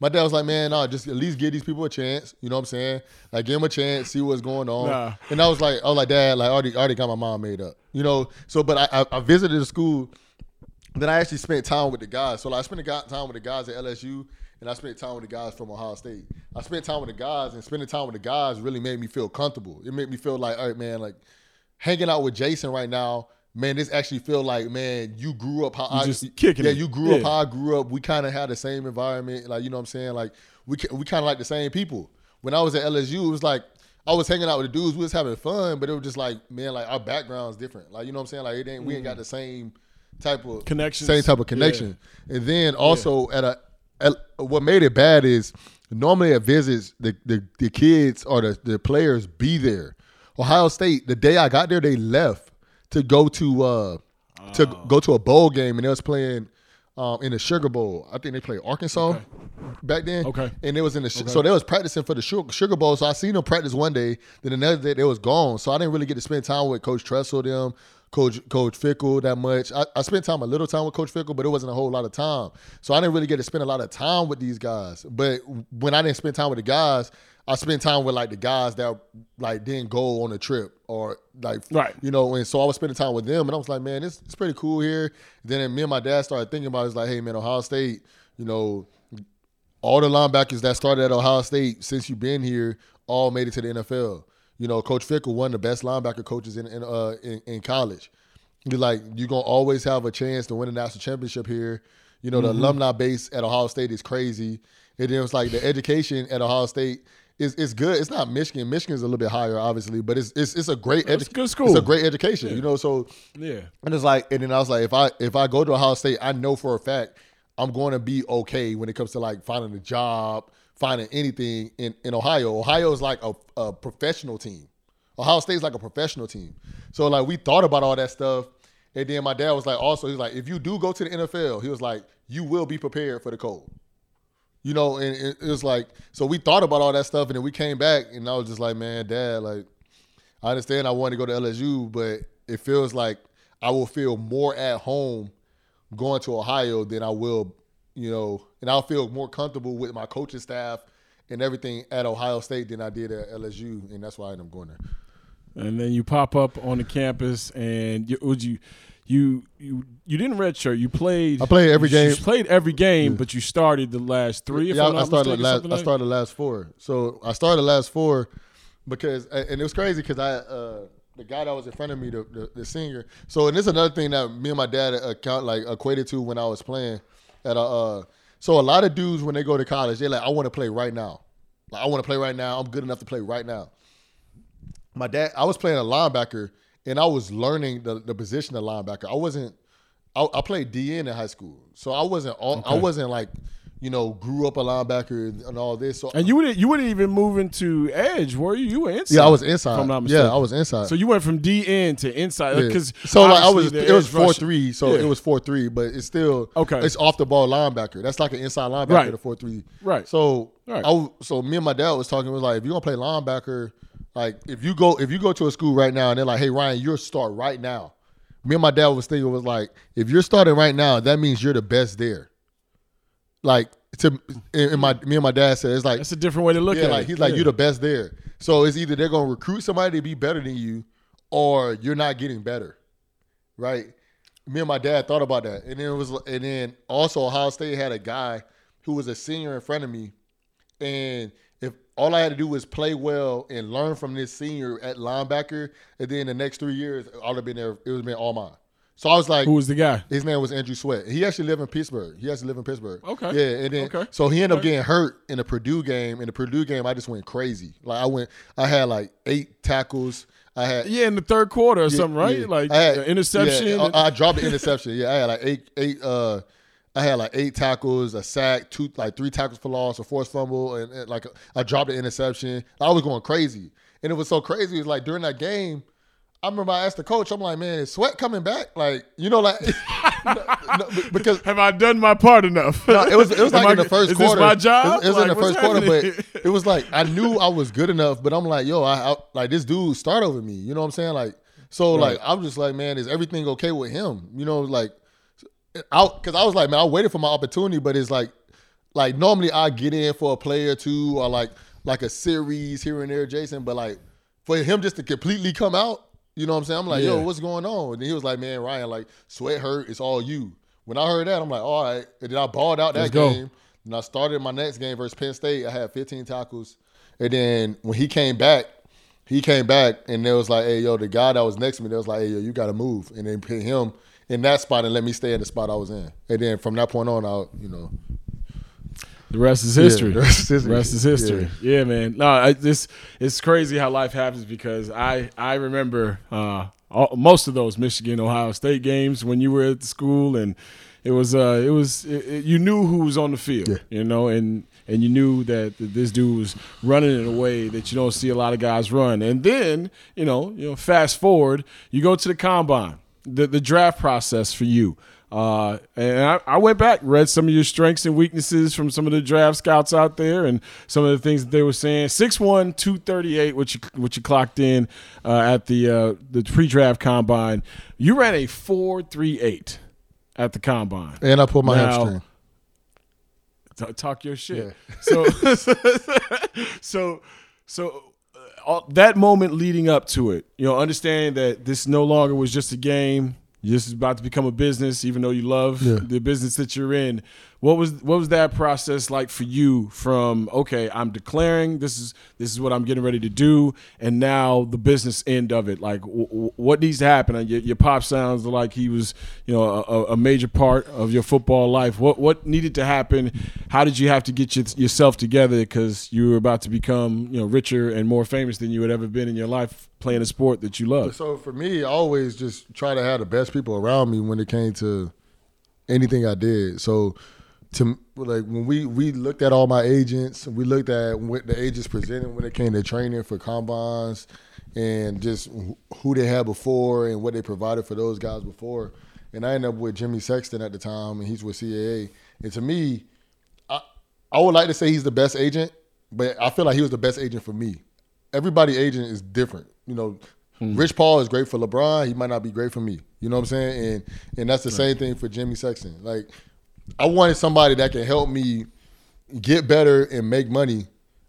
My dad was like, man, no, just at least give these people a chance. You know what I'm saying? Like give them a chance, see what's going on. Nah. And I was like, I was like, Dad, like I already, I already got my mind made up. You know. So, but I, I, I visited the school. Then I actually spent time with the guys. So like, I spent time with the guys at LSU, and I spent time with the guys from Ohio State. I spent time with the guys, and spending time with the guys really made me feel comfortable. It made me feel like, all right, man, like hanging out with Jason right now man, this actually feel like, man, you grew up how You I just kicking Yeah, it. you grew up Yeah. how I grew up. We kind of had the same environment, like you know what I'm saying. Like we we kind of like the same people. When I was at LSU, it was like I was hanging out with the dudes. We was having fun, but it was just like, man, like our background's different. Like you know what I'm saying. Like it ain't we ain't mm. got the same type of connection, same type of connection. And then also at a at, what made it bad is normally at visits the the, the kids or the, the players be there. Ohio State, the day I got there, they left to go to uh to go to a bowl game and they was playing um, in the Sugar Bowl. I think they played Arkansas back then. Okay. And it was in the sh- Okay. so they was practicing for the Sugar, Sugar Bowl. So I seen them practice one day. Then another day they was gone. So I didn't really get to spend time with Coach Tressel them, Coach Coach Fickell that much. I, I spent time a little time with Coach Fickell, but it wasn't a whole lot of time. So I didn't really get to spend a lot of time with these guys. But when I didn't spend time with the guys, I spent time with like the guys that like didn't go on a trip or like Right. you know, and so I was spending time with them and I was like, man, it's, it's pretty cool here. Then me and my dad started thinking about it. It's like, hey man, Ohio State, you know, all the linebackers that started at Ohio State since you've been here all made it to the NFL. You know, Coach Fickell, one of the best linebacker coaches in in, uh, in, in college. You're like, you're gonna always have a chance to win a national championship here. You know, the Mhm. alumni base at Ohio State is crazy. And then it's like the education at Ohio State is is good. It's not Michigan. Michigan's a little bit higher, obviously, but it's it's, it's a great It's edu- a good school. It's a great education. Yeah. You know, so Yeah. and it's like, and then I was like, if I if I go to Ohio State, I know for a fact I'm going to be okay when it comes to like finding a job, finding anything in, in Ohio. Ohio is like a, a professional team. Ohio State's like a professional team. So like we thought about all that stuff, and then my dad was like, also he's like, if you do go to the NFL, he was like, you will be prepared for the cold. You know, and it, it was like, so we thought about all that stuff, and then we came back, and I was just like, man, dad, like, I understand I want to go to LSU, but it feels like I will feel more at home going to Ohio than I will, you know, and I'll feel more comfortable with my coaching staff and everything at Ohio State than I did at LSU, and that's why I ended up going there. And then you pop up on the campus, and you, would you, you, you, you didn't redshirt. You played. I played every you game. You played every game, but you started the last three. If yeah, I'm not I started mistaken, last. something I started the last four. So I started the last four because, and it was crazy because I, uh, the guy that was in front of me, the, the the senior. So and this is another thing that me and my dad account like equated to when I was playing at a. Uh, so a lot of dudes when they go to college, they're like, I want to play right now. Like I want to play right now. I'm good enough to play right now. My dad, I was playing a linebacker and I was learning the, the position of linebacker. I wasn't. I, I played DN in high school, so I wasn't. All, I wasn't like, you know, grew up a linebacker and all this. So And you wouldn't you wouldn't even move into edge, were you? You were inside. Yeah, I was inside. If I'm not Yeah. I was inside. So you went from DN to inside Yeah. because so like I was, it was four three, so Yeah. it was four three, but it's still Okay. It's off the ball linebacker. That's like an inside linebacker Right. to four three. Right. So Right. I so me and my dad was talking. Was like, if you're gonna play linebacker, like if you go if you go to a school right now and they're like, hey Ryan, you're a start right now. Me and my dad was thinking was like, if you're starting right now, that means you're the best there. Like to and my me and my dad said it's like That's a different way to look yeah, at like it. he's like Yeah. you're the best there. So it's either they're gonna recruit somebody to be better than you, or you're not getting better, right? Me and my dad thought about that, and then it was, and then also Ohio State had a guy who was a senior in front of me, and if all I had to do was play well and learn from this senior at linebacker, and then the next three years I would have been there. It would have been all mine. So I was like, Who was the guy? His name was Andrew Sweat. He actually lived in Pittsburgh. He actually lived in Pittsburgh. Okay. Yeah, and then Okay. so he ended up getting hurt in the Purdue game. In the Purdue game, I just went crazy. Like I went, I had like eight tackles. I had Yeah, in the third quarter or yeah, something, right? yeah. Like had- interception. yeah, I, I dropped the interception. Yeah, I had like eight, eight. Uh, I had like eight tackles, a sack, two, like three tackles for loss, a forced fumble, and, and, like I dropped the interception. I was going crazy, and it was so crazy. It was like during that game, I remember I asked the coach, I'm like, man, is Sweat coming back? Like, you know, like no, no, because have I done my part enough? no, it was it was like I- in the first is this quarter. my job? It was, it was Like, in the first quarter, but it was like I knew I was good enough, but I'm like, yo, I, I like this dude start over me. You know what I'm saying? Like, so Right. like I'm just like, man, is everything okay with him? You know, like, out because I was like, man, I waited for my opportunity, but it's like, like normally I get in for a play or two or like like a series here and there, Jason, but like for him just to completely come out. You know what I'm saying? I'm like, yo, what's going on? And he was like, man, Ryan, like, sweat hurt. It's all you. When I heard that, I'm like, all right. And then I balled out that Let's go. game. And I started my next game versus Penn State. I had 15 tackles. And then when he came back, he came back and it was like, hey, yo, the guy that was next to me, they was like, hey, yo, you got to move, and they put him in that spot and let me stay in the spot I was in. And then from that point on, I, you know, The rest is Yeah, history. the rest is history. Rest is history. Yeah, man. No, I, this it's crazy how life happens because I I remember uh, all, most of those Michigan Ohio State games when you were at the school and it was uh it was it, it- you knew who was on the field, you know, and and you knew that this dude was running in a way that you don't see a lot of guys run. And then you know you know fast forward, you go to the combine, the the draft process for you. Uh, and I, I went back, read some of your strengths and weaknesses from some of the draft scouts out there, and some of the things that they were saying. 6'1", 238, which you which you clocked in uh, at the uh, the pre-draft combine. You ran a four three eight at the combine, and I pulled my Now, hamstring. t- talk your shit. So, so, so uh, all, that moment leading up to it, you know, understanding that this no longer was just a game. This is about to become a business, even though you love Yeah. the business that you're in. What was what was that process like for you? From okay, I'm declaring this is this is what I'm getting ready to do, and now the business end of it. Like, w- w- what needs to happen? Your, your pop sounds like he was, you know, a, a major part of your football life. What what needed to happen? How did you have to get your, yourself together because you were about to become, you know, richer and more famous than you had ever been in your life playing a sport that you love? So for me, I always just try to have the best people around me when it came to anything I did. So to like when we we looked at all my agents, we looked at what the agents presented when it came to training for combines and just who they had before and what they provided for those guys before. And I ended up with Jimmy Sexton at the time, and he's with CAA. And to me, I I would like to say he's the best agent, but I feel like he was the best agent for me. Everybody agent is different. You know, hmm. Rich Paul is great for LeBron. He might not be great for me. You know what I'm saying? And and that's the same thing for Jimmy Sexton. Like I wanted somebody that can help me get better and make money.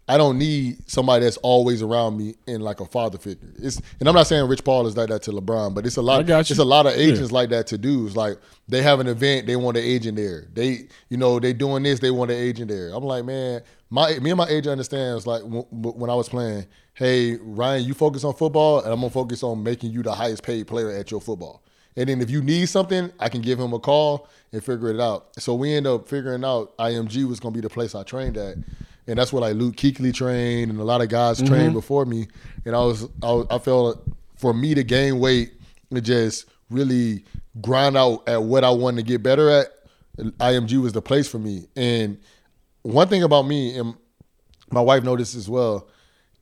I don't need somebody that's always around me in like a father figure. It's and I'm not saying Rich Paul is like that to LeBron, but it's a lot. It's a lot of Yeah. agents like that to do. It's like they have an event, they want an agent there. They, you know, they doing this, they want an agent there. I'm like, man, my me and my agent understands. Like w- w- when I was playing, hey Ryan, you focus on football, and I'm gonna focus on making you the highest paid player at your football. And then if you need something, I can give him a call and figure it out. So we end up figuring out IMG was gonna be the place I trained at. And that's where like Luke Kuechly trained and a lot of guys trained Mhm. before me. And I was I, was, I felt for me to gain weight and just really grind out at what I wanted to get better at, IMG was the place for me. And one thing about me, and my wife noticed as well,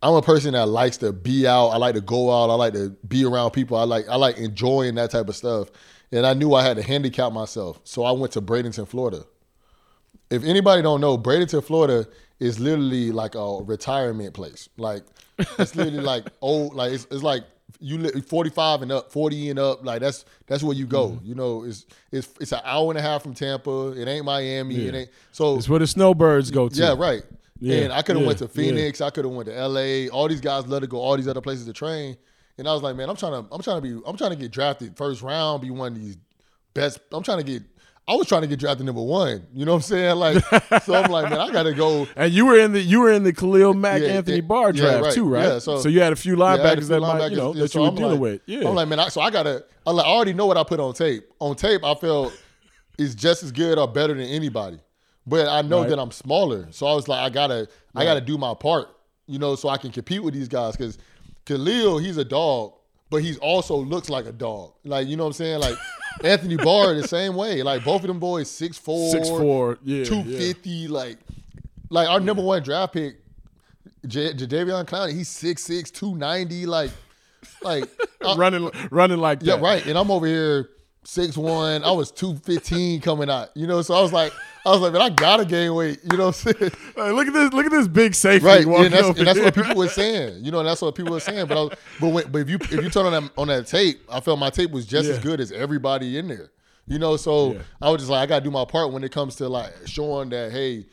I'm a person that likes to be out. I like to go out. I like to be around people. I like I like enjoying that type of stuff. And I knew I had to handicap myself, so I went to Bradenton, Florida. If anybody don't know, Bradenton, Florida is literally like a retirement place. Like it's literally like old, like it's, it's like you li- 45 and up, 40 and up. Like that's that's where you go. Mm-hmm. You know, it's it's it's an hour and a half from Tampa. It ain't Miami. It ain't so. It's where the snowbirds go to. Yeah, right. Yeah, And I could have yeah, went to yeah. Phoenix. I could have went to LA. All these guys love to go all these other places to train. And I was like, man, I'm trying to I'm trying to be I'm trying to get drafted first round, be one of these best. I'm trying to get I was trying to get drafted number one. You know what I'm saying? Like so I'm like, man, I gotta go. And you were in the you were in the Khalil Mack Yeah, Anthony yeah, Barr yeah, draft right. too, right? Yeah, so- you had a few Yeah, linebackers had a few that might, you know, Yeah, that so you were I'm dealing like- with. Yeah. I'm like, man, I, so I gotta. I, like, I already know what I put on tape. On tape, I felt is just as good or better than anybody. But I know Right. that I'm smaller, so I was like, I gotta, I gotta do my part, you know, so I can compete with these guys. Because Khalil, he's a dog, but he's also looks like a dog. Like you know what I'm saying? Like Anthony Barr the same way. Like both of them boys, six four, 6'4", yeah, two fifty. Like, like our number one draft pick, J- Jadeveon Clowney, he's 6'6", 290, Like, like I- running running like yeah, that. right. And I'm over here six one. I was two fifteen coming out. You know, so I was like, I was like, man, I gotta gain weight. You know what I'm saying? Like, look at this look at this big safety Right. And that's, and that's what people were saying. You know, and that's what people were saying. But I was, but when, but if you if you turn on that on that tape, I felt my tape was just as good as everybody in there. You know, so Yeah. I was just like, I gotta do my part when it comes to like showing that, hey,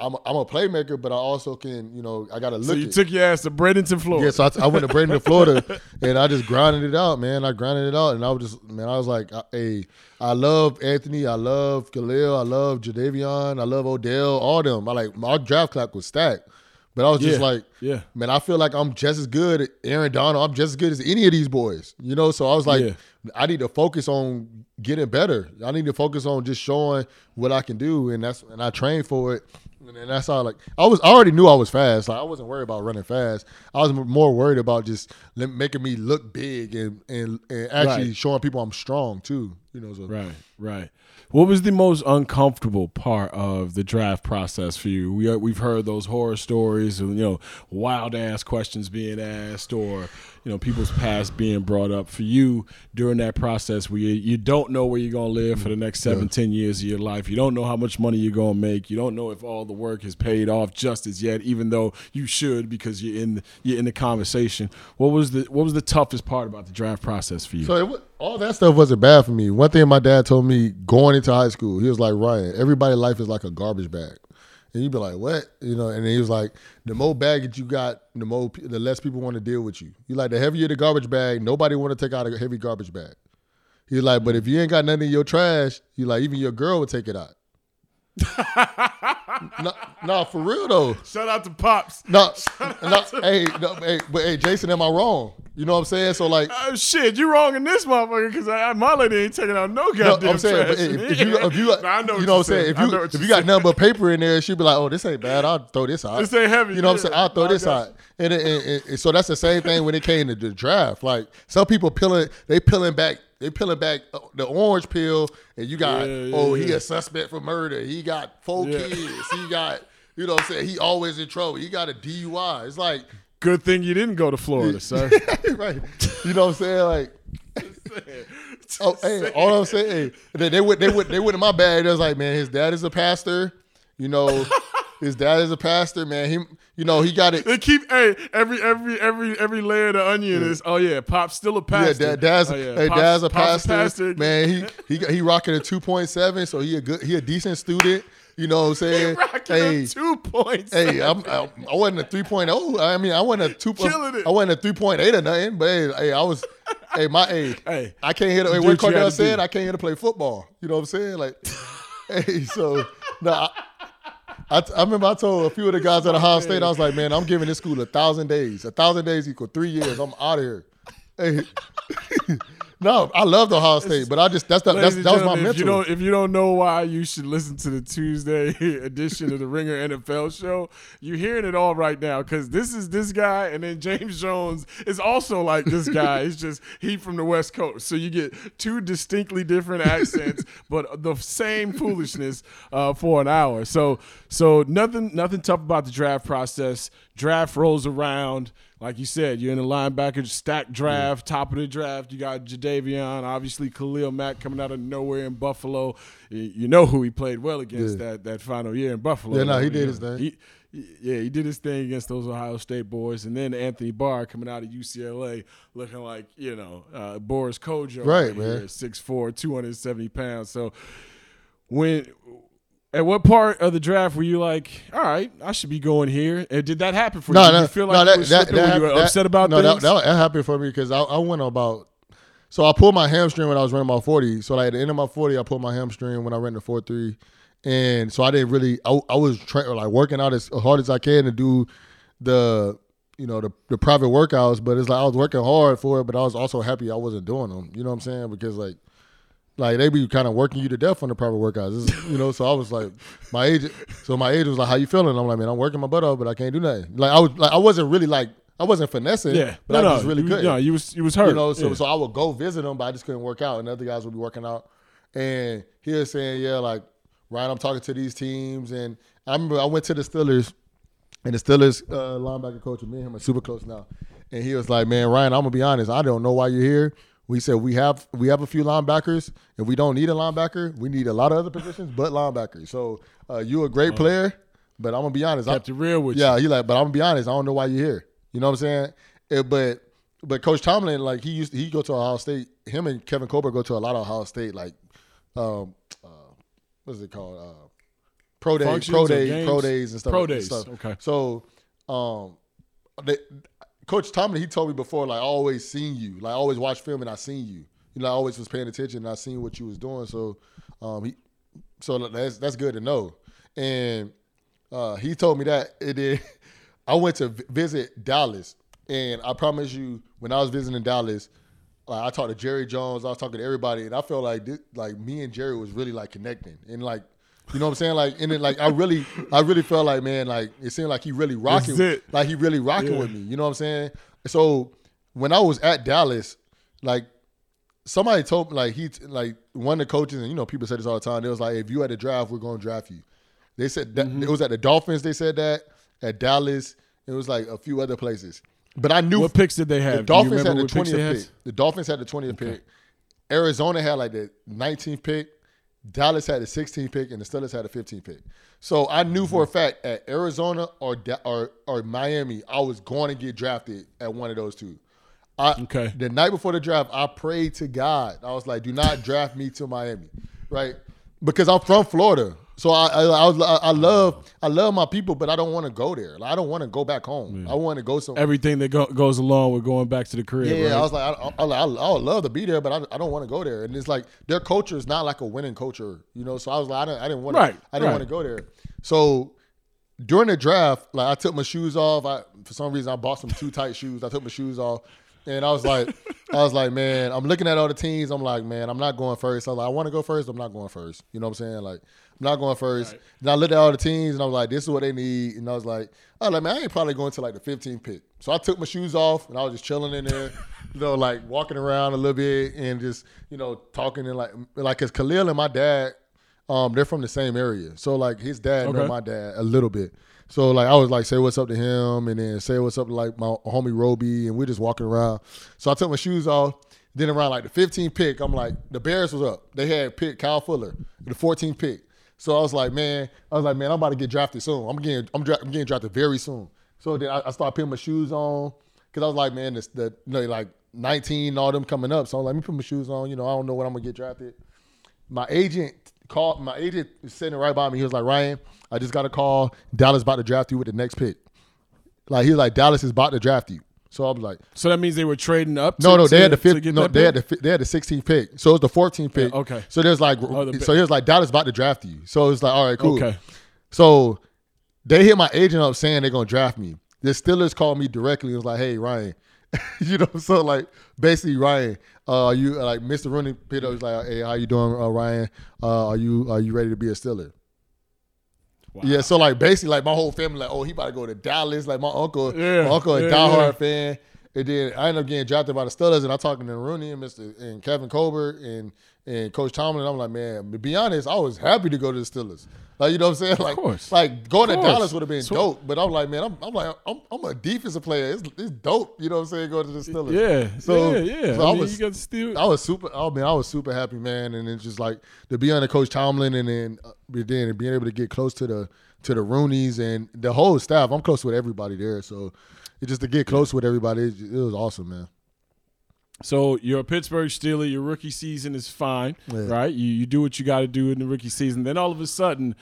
I'm a, I'm a playmaker, but I also can, you know, I gotta look. So you it. took your ass to Bradenton, Florida. Yeah, so I, I went to Bradenton, Florida, and I just grinded it out, man. I grinded it out, and I was just, man, I was like, hey, I love Anthony, I love Khalil, I love Jadeveon, I love Odell, all them. I like my draft clock was stacked, But I was just Yeah, like, yeah. man, I feel like I'm just as good, Aaron Donald. I'm just as good as any of these boys, you know. So I was like, Yeah. I need to focus on getting better. I need to focus on just showing what I can do, and that's and I train for it. And then that's how like I was. I already knew I was fast. Like I wasn't worried about running fast. I was more worried about just making me look big and and, and actually Right. showing people I'm strong too. You know, so Right, right. What was the most uncomfortable part of the draft process for you? We uh, we've heard those horror stories, and you know, wild ass questions being asked, or you know, people's past being brought up. For you during that process, where you, you don't know where you're gonna live for the next seven, ten years of your life, you don't know how much money you're gonna make, you don't know if all the work is paid off just as yet, even though you should because you're in you're in the conversation. What was the what was the toughest part about the draft process for you? So it, all that stuff wasn't bad for me. One thing my dad told me going into high school, he was like, Ryan, everybody life is like a garbage bag. And you'd be like, what? You know, and he was like, the more baggage you got, the more, the less people want to deal with you. You like, the heavier the garbage bag, nobody want to take out a heavy garbage bag. He's like, but if you ain't got nothing in your trash, you like, even your girl would take it out. no, no, for real though. Shout out to Pops. No, no, hey, no, hey, but hey, Jason, am I wrong? You know what I'm saying? So like, Oh shit, you wrong in this motherfucker because I, my lady ain't taking out no No, I'm saying, trash. if, if you if you I know you know what I'm saying, if you if you're you got nothing but paper in there, she'd be like, "Oh, this ain't bad. I'll throw this out. This ain't heavy, You know what I'm saying? I'll throw I this out." And, and- and- and so that's the same thing when it came to the draft. Like some people peeling, they peeling back, they peeling back uh, the orange peel, and you got, Yeah, yeah, oh, he a suspect for murder. He got four kids. He got, you know, what I'm saying he always in trouble. He got a DUI. It's like, Good thing you didn't go to Florida, sir. right? You know what I'm saying? Like, oh, hey, all I'm saying, hey, they, they went, they went, they went in my bag. They was like, man, his dad is a pastor. You know, his dad is a pastor. Man, he, you know, he got it. They keep hey every every every every layer of the onion is oh yeah, Pop's still a pastor. Yeah, dad, dad's, oh, yeah. hey, Pop's- dad's a Pop's pastor. Man, he he he rocking a two point seven, so he a good, he a decent student. You know what I'm saying? rocking hey, a two points. Hey, I'm, I, I wasn't a 3.0. I mean, I wasn't a two. Killing it. I wasn't a 3.8 or nothing. But hey, hey I was. hey, my hey, Hey, I can't you Hey, what gotta said, do. I can't hit to play football. You know what I'm saying? Like, hey, so no. I, I, I remember I told a few of the guys at Ohio State, I was like, man, I'm giving this school a thousand days. A thousand days equal three years. I'm out of here. Hey. No, I loved Ohio State, but I just that's the, that's that was my gentlemen, If you mental. don't, if you don't know why you should listen to the Tuesday edition of the Ringer NFL show, you're hearing it all right now because this is this guy, and then James Jones is also like this guy. it's just he from the West Coast, so you get two distinctly different accents, but the same foolishness uh, for an hour. So, so nothing, nothing tough about the draft process. Draft rolls around. Like you said, you're in the linebacker stack draft, top of the draft. You got Jadeveon, obviously Khalil Mack coming out of nowhere in Buffalo. You know who he played well against Yeah. that, that final year in Buffalo. Yeah, no, he did his thing. He, yeah, he did his thing against those Ohio State boys, and then Anthony Barr coming out of UCLA, looking like you know uh, Boris Kodjoe, Right, here, man. 6'4", 270 pounds. So when at what part of the draft were you like, all right, I should be going here? And did that happen for you? No, Did no, you feel like no, you that, were that, that, you upset about no, things? That, that happened for me because I, I went about. So I pulled my hamstring when I was running my forty. So like at the end of my forty, I pulled my hamstring when I ran the four three, and so I didn't really. I, I was tra- like working out as hard as I can to do the you know the the private workouts, but it's like I was working hard for it, but I was also happy I wasn't doing them. You know what I'm saying? Because like like they be kind of working you to death on the private workouts, is- you know. So I was like, my agent. So my agent was like, "How you feeling?" I'm like, "Man, I'm working my butt off, but I can't do nothing." Like I was, like I wasn't really like I wasn't finessing, Yeah. but No, I no, really good. no, you was- you was hurt. You know, so Yeah. so I would go visit him, but I just couldn't work out, and other guys would be working out. And he was saying, "Yeah, like Ryan, I'm talking to these teams," and I remember I went to the Steelers. And the Steelers uh, linebacker coach, and me and him are super close now. And he was like, "Man, Ryan, I'm gonna be honest. I don't know why you're here. We said we have we have a few linebackers, and we don't need a linebacker. We need a lot of other positions, but linebackers. So uh, you're a great player, but I'm gonna be honest. I kept I, it real with yeah, you. Yeah, he like, but I'm gonna be honest. I don't know why you're here. You know what I'm saying? Eh, but but Coach Tomlin, like he used to, he go to Ohio State. Him and Kevin Colbert go to a lot of Ohio State, like um, uh, what's it called? Uh, pro days, Functions pro days, pro days and stuff. Pro days, stuff. okay. So, um, they, Coach Tomlin, he told me before, like I always seen you, like I always watch film and I seen you. You know, I always was paying attention and I seen what you was doing. So, um, he, so that's that's good to know. And uh, he told me that it did. I went to visit Dallas, and I promise you, when I was visiting Dallas, like I talked to Jerry Jones, I was talking to everybody, and I felt like this, like me and Jerry was really like connecting, and like. You know what I'm saying? Like, and then like I really, I really felt like, man, like it seemed like he really rocking, like he really rocking Yeah. with me. You know what I'm saying? So when I was at Dallas, like somebody told me like he like one of the coaches and you know people say this all the time. They was like, if you had the draft, we're going to draft you. They said that Mm-hmm. it was at the Dolphins. They said that at Dallas. It was like a few other places. But I knew What picks did they have? You Dolphins had the what picks they twentieth pick. The Dolphins had the twentieth pick. Arizona had like the nineteenth pick. Dallas had the 16th pick, and the Steelers had the 15th pick. So I knew for a Mm-hmm. fact at Arizona or or or Miami, I was going to get drafted at one of those two. I, Okay. The night before the draft, I prayed to God. I was like, "Do not draft me to Miami," right? Because I'm from Florida, so I I, I, I love I love my people, but I don't want to go there. Like, I don't want to go back home. I want to go somewhere. Everything that go, goes along with going back to the crib. Yeah, yeah. right? I was like, I, I, I, would love to be there, but I, I don't want to go there. And it's like their culture is not like a winning culture, you know. So I was like, I didn't, I didn't want to, Right, I didn't right. want to go there. So during the draft, like I took my shoes off. I for some reason I bought some too tight shoes. I took my shoes off, and I was like, I was like, man, I'm looking at all the teams. I'm like, man, I'm not going first. I was like, I want to go first. I'm not going first. You know what I'm saying? Like, not going first. Then I looked at all the teams, and I was like, this is what they need. And I was like, was like, man, I ain't probably going to like the 15th pick. So I took my shoes off, and I was just chilling in there, you know, like walking around a little bit and just, you know, talking and like, like, cause Khalil and my dad, um, they're from the same area. So like his dad know my dad a little bit. So like I was like say what's up to him and then say what's up to like my homie Roby and we're just walking around. So I took my shoes off. Then around like the 15th pick, I'm like the Bears was up. They had picked Kyle Fuller, the 14th pick. So I was like, man, I was like, man, I'm about to get drafted soon. I'm getting I'm, dra- I'm getting drafted very soon. So then I, I started putting my shoes on because I was like, man, this the you know, like 19, all them coming up. So I'm like, let me put my shoes on. You know, I don't know when I'm gonna get drafted my agent called my agent is sitting right by me. He was like, Ryan, I just got a call. Dallas about to draft you with the next pick. Like he was like, Dallas is about to draft you. So I was like, so that means they were trading up. no, to- no, they to- had the fifth. No, they had pick? the they had the 16th pick. So it was the 14th pick. Yeah, okay. So there's like, Oh, the so he was like, Dallas about to draft you. So it's like, all right, cool. Okay. So they hit my agent up saying they're gonna draft me. The Steelers called me directly and was like, hey, Ryan. you know, so like basically Ryan, uh, are you like Mr. Rooney Peter was like, hey, how you doing, uh, Ryan? Uh, are you are you ready to be a Steeler? Yeah, so like basically like my whole family like, oh, he about to go to Dallas. Like my uncle, Yeah, my uncle a yeah, diehard yeah. fan. And then I ended up getting drafted by the Steelers, and I talking to Rooney and Mr. and Kevin Colbert and and Coach Tomlin. I'm like, man, to be honest, I was happy to go to the Steelers. Like you know what I'm saying? Like, like going to. Dallas would have been So- dope. But I'm like, man, I'm, I'm like, I'm, I'm a defensive player. It's, it's dope. You know what I'm saying? Going to the Steelers. Yeah, So yeah, yeah. So I I, mean, was you got steal- I was super. Oh man, I was super happy, man. And it's just like to be under Coach Tomlin, and then uh, then being able to get close to the to the Roonies and the whole staff. I'm close with everybody there, so just to get close with everybody, it, was awesome, man. So you're a Pittsburgh Steeler. Your rookie season is fine, Yeah. right? You you do what you got to do in the rookie season. Then all of a sudden,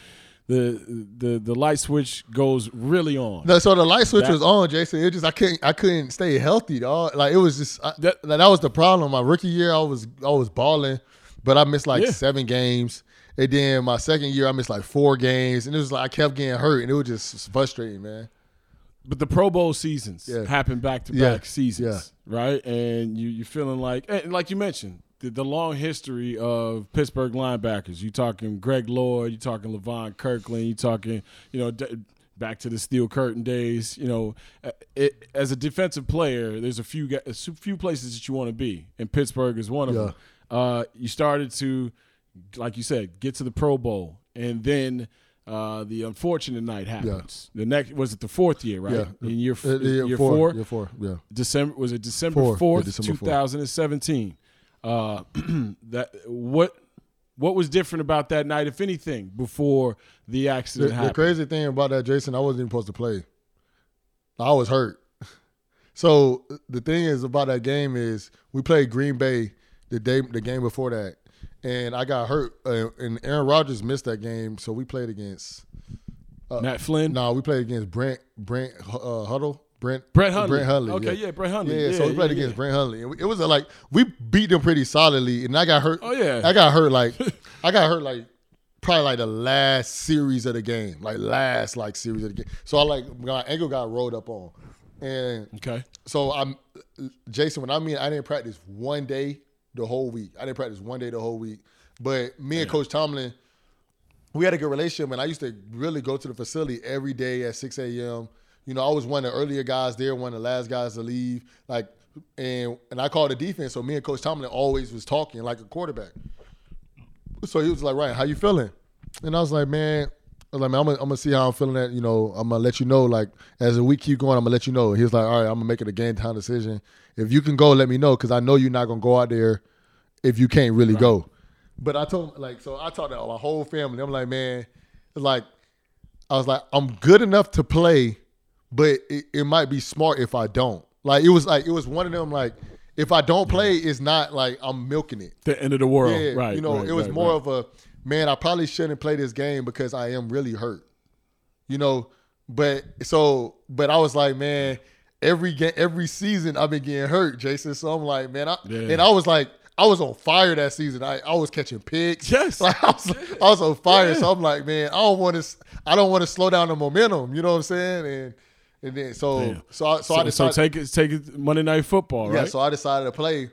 the the the light switch goes really on. No, so the light switch That- was on, Jason. It just I couldn't I couldn't stay healthy, dog. Like it was just I, that, that was the problem. My rookie year, I was I was balling, but I missed like Yeah. seven games. And then my second year, I missed like four games, and it was like I kept getting hurt, and it was just frustrating, man. But the Pro Bowl seasons Yeah. happen back to back seasons, right? And you you're feeling like, and like you mentioned, the, the long history of Pittsburgh linebackers. You talking Greg Lloyd, you talking Levon Kirkland, you talking, you know. D- Back to the steel curtain days, you know. It, as a defensive player, there's a few a few places that you want to be, and Pittsburgh is one of Yeah. them. Uh, you started to, like you said, get to the Pro Bowl, and then uh, the unfortunate night happens. The next was it the fourth year, right? Yeah. In year, Uh, year year four, four, year four, yeah. December was it December fourth, two thousand and seventeen. Uh, that what what was different about that night, if anything, before the The, accident the happened? The crazy thing about that, Jason, I wasn't even supposed to play. I was hurt. So the thing is about that game is we played Green Bay the day the game before that, and I got hurt, uh, and Aaron Rodgers missed that game, so we played against uh, Matt Flynn. No, we played against Brent Brent uh, Huddle. Brent Brett Hundley. Brent Hundley. Okay, yeah, Brett Hundley. Yeah, so we played yeah, against yeah. Brent Hundley. And It was a, like we beat them pretty solidly, and I got hurt. Oh, yeah. I got hurt like I got hurt like probably like the last series of the game, like last like series of the game. So I like my ankle got rolled up on, and okay. So I'm Jason. When I mean I didn't practice one day the whole week. I didn't practice one day the whole week. But me and Coach Tomlin, we had a good relationship, and I used to really go to the facility every day at 6 a.m. You know, I was one of the earlier guys there, one of the last guys to leave. Like, and and I called the defense, so me and Coach Tomlin always was talking like a quarterback. So he was like, "Ryan, how you feeling?" And I was like, "Man." Like, man, I'm gonna, I'm gonna see how I'm feeling. That you know, I'm gonna let you know. Like as the week keep going, I'm gonna let you know. He was like, all right, I'm gonna make it a game time decision. If you can go, let me know because I know you're not gonna go out there if you can't really right. go. But I told like, so I talked to my whole family. I'm like, man, it's like, I was like, I'm good enough to play, but it, it might be smart if I don't. Like, it was like, it was one of them, like, if I don't play, it's not like I'm milking it. The end of the world. Yeah, right. You know, right, it was right, more right. of a, man, I probably shouldn't play this game because I am really hurt. You know, but so, but I was like, man, every game, every season I've been getting hurt, Jason. So I'm like, man, I, Yeah. and I was like, I was on fire that season. I, I was catching picks. Yes. Like I was, I was on fire. So I'm like, man, I don't want to, I don't want to slow down the momentum. You know what I'm saying? And and then so Damn. so I, so, I decided, take it take it Monday Night Football, yeah. right? So I decided to play.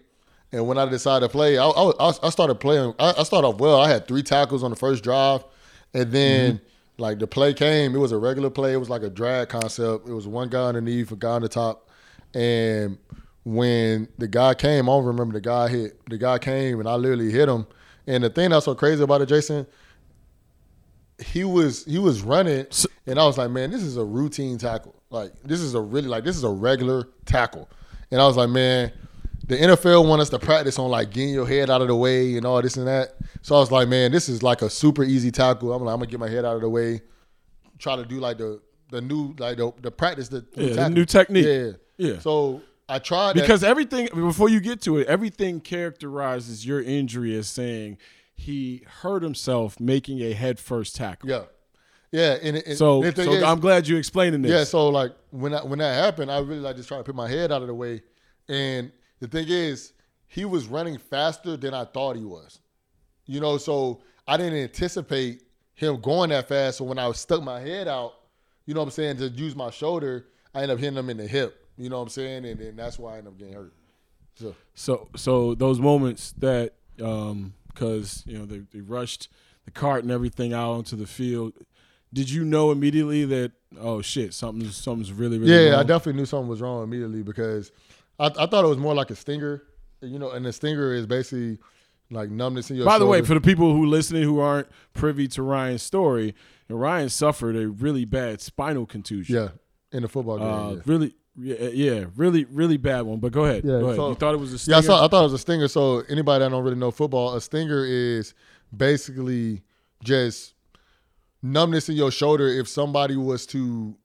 And when I decided to play, I, I, I started playing. I, I started off well. I had three tackles on the first drive, and then Mm-hmm. like the play came. It was a regular play. It was like a drag concept. It was one guy underneath, a guy on the top, and when the guy came, I don't remember the guy hit. The guy came, and I literally hit him. And the thing that's so crazy about it, Jason, he was he was running, and I was like, man, this is a routine tackle. Like this is a really like this is a regular tackle. And I was like, man, the NFL want us to practice on like getting your head out of the way and all this and that. So I was like, man, this is like a super easy tackle. I'm like, I'm gonna get my head out of the way, try to do like the the new like the, the practice the, Yeah, the new technique. Yeah, Yeah. So I tried that. because everything before you get to it, everything characterizes your injury as saying he hurt himself making a head first tackle. Yeah. Yeah, and, and So, and so is- I'm glad you explaining this. Yeah, so like when I, when that happened, I really like just trying to put my head out of the way. And the thing is, he was running faster than I thought he was. You know, so I didn't anticipate him going that fast. So when I stuck my head out, you know what I'm saying, to use my shoulder, I ended up hitting him in the hip. You know what I'm saying? And then that's why I ended up getting hurt. So So so those moments that um because you know they, they rushed the cart and everything out onto the field. Did you know immediately that oh shit something's something's really really yeah, wrong? I definitely knew something was wrong immediately because I, I thought it was more like a stinger. You know, and the stinger is basically like numbness in your. Shoulder. By the way, for the people who listening who aren't privy to Ryan's story, Ryan suffered a really bad spinal contusion. yeah, in the football game. Uh, yeah. Really, yeah, yeah, really, really bad one. But go ahead. Yeah, go ahead. so- you thought it was a Yeah, I, stinger? saw, I thought it was a stinger. So anybody that don't really know football, a stinger is basically just numbness in your shoulder. If somebody was to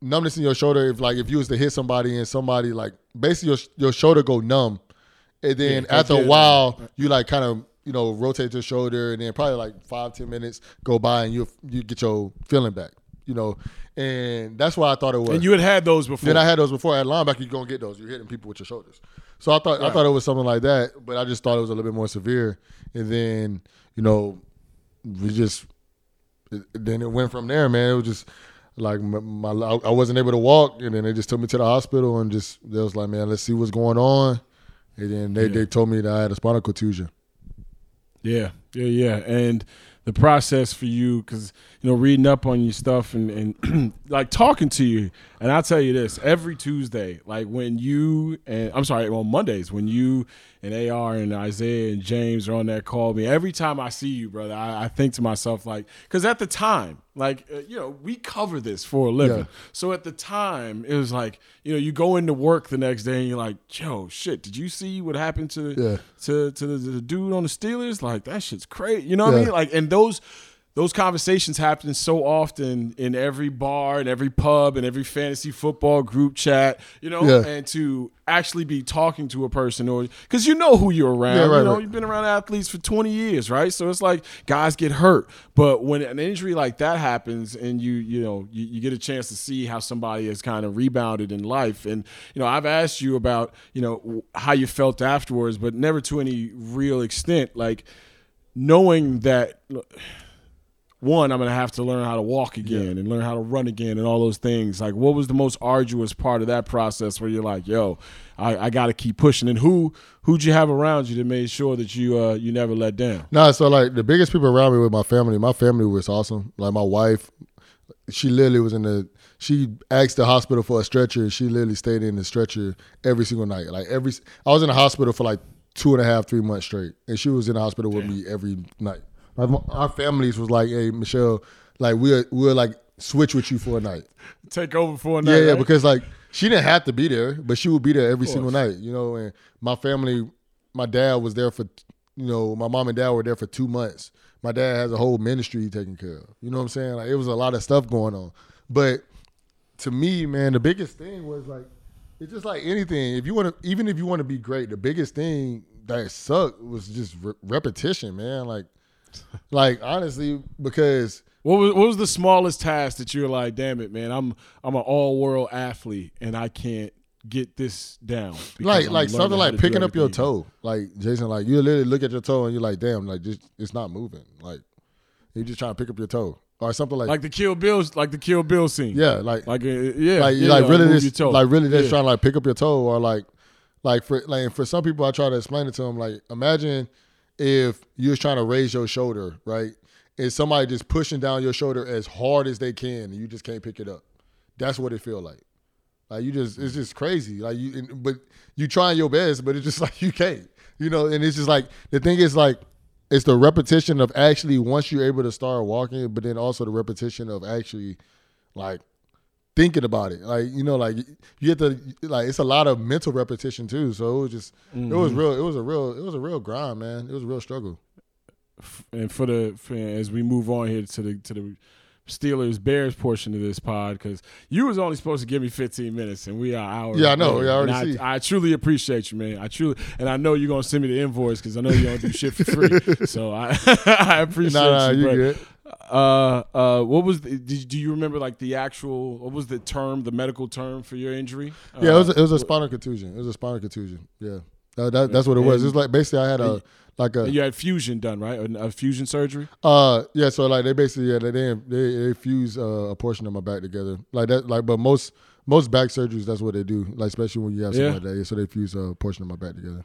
numbness in your shoulder, if like if you was to hit somebody and somebody like basically your your shoulder go numb, and then Yeah, after a while you like kind of you know rotate your shoulder, and then probably like five ten minutes go by and you you get your feeling back. You know, and that's why I thought it was. and you had had those before. Then I had those before. At linebacker, you're gonna get those. You're hitting people with your shoulders. So I thought I thought it was something like that, but I just thought it was a little bit more severe. And then you know, we just then it went from there, man. It was just like my, my I wasn't able to walk, and then they just took me to the hospital and just they was like, man, let's see what's going on. And then they, Yeah. they told me that I had a spinal contusion. Yeah, yeah, yeah. And the process for you, because you know, reading up on your stuff and and like talking to you, and I'll tell you this: every Tuesday, like when you and I'm sorry, on Mondays when you and AR and Isaiah and James are on that call, me every time I see you, brother, I, I think to myself like, because at the time, like uh, you know, we cover this for a living, Yeah. so at the time, it was like, you know, you go into work the next day and you're like, yo, shit, did you see what happened to Yeah. to to the, the dude on the Steelers? Like that shit's crazy. You know what I mean? Like, and those those conversations happen so often in every bar and every pub and every fantasy football group chat. You know, Yeah. and to actually be talking to a person or because you know who you're around. Yeah, right, you know, right. you've been around athletes for 20 years, right? So it's like guys get hurt, but when an injury like that happens, and you you know you, you get a chance to see how somebody has kind of rebounded in life, and you know I've asked you about you know how you felt afterwards, but never to any real extent, like knowing that. look, one, I'm gonna have to learn how to walk again and learn how to run again and all those things. Like, what was the most arduous part of that process where you're like, yo, I, I got to keep pushing? And who who'd you have around you that made sure that you uh, you never let down? No, so like the biggest people around me were my family. My family was awesome. Like my wife, she literally was in the. She asked the hospital for a stretcher. She literally stayed in the stretcher every single night. Like every, I was in the hospital for like two and a half, three months straight, and she was in the hospital with me every night. Like our families was like, "Hey, Michelle, like we'll we'll like switch with you for a night." Take over for a night. Yeah, yeah, right? because like she didn't have to be there, but she would be there every single night, you know. And my family, my dad was there for, you know, my mom and dad were there for two months. My dad has a whole ministry taken care of. You know what I'm saying? Like it was a lot of stuff going on. But to me, man, the biggest thing was like it's just like anything. If you want to, even if you want to be great, the biggest thing that sucked was just re- repetition, man. Like, like honestly, because What was what was the smallest task that you're like, damn it, man, I'm I'm an all world athlete and I can't get this down. like like something like picking up your toe. Like Jason, like you literally look at your toe and you're like, damn, like just it's not moving. Like you're just trying to pick up your toe or something like Like the Kill Bill, like the Kill Bill scene. yeah, like like uh, yeah, like yeah, like really just your toe. like really just Yeah. trying to like pick up your toe or like like for like for some people I try to explain it to them like imagine if you're trying to raise your shoulder right? And somebody just pushing down your shoulder as hard as they can and you just can't pick it up that's what it feel like. Like you just it's just crazy. Like you and, but you trying your best but it's just like you can't you know? And it's just like the thing is like it's the repetition of actually once you're able to start walking but then also the repetition of actually like thinking about it. Like you know, like you have to like it's a lot of mental repetition too. So it was just it was Mhm. real. It was a real. It was a real grind, man. It was a real struggle. and for the for, as we move on here to the to the Steelers Bears portion of this pod because you was only supposed to give me 15 minutes and we are hours. Yeah, I know. I already see. I, truly appreciate you, man. I truly and I know you're gonna send me the invoice because I know you don't do shit for free. so I I appreciate Nah, nah, you. you. Uh, uh, what was the, did, do you remember like the actual what was the term the medical term for your injury? Yeah, it was a, it was a Uh, spinal contusion. It was a spinal contusion. Yeah, that, that, that's what it was. It's like basically I had a like a you had fusion done right a, a fusion surgery. Uh, yeah. So like they basically yeah they they they, they fuse uh, a portion of my back together like that like but most most back surgeries that's what they do like especially when you have something Yeah. like that. Yeah, so they fuse a portion of my back together.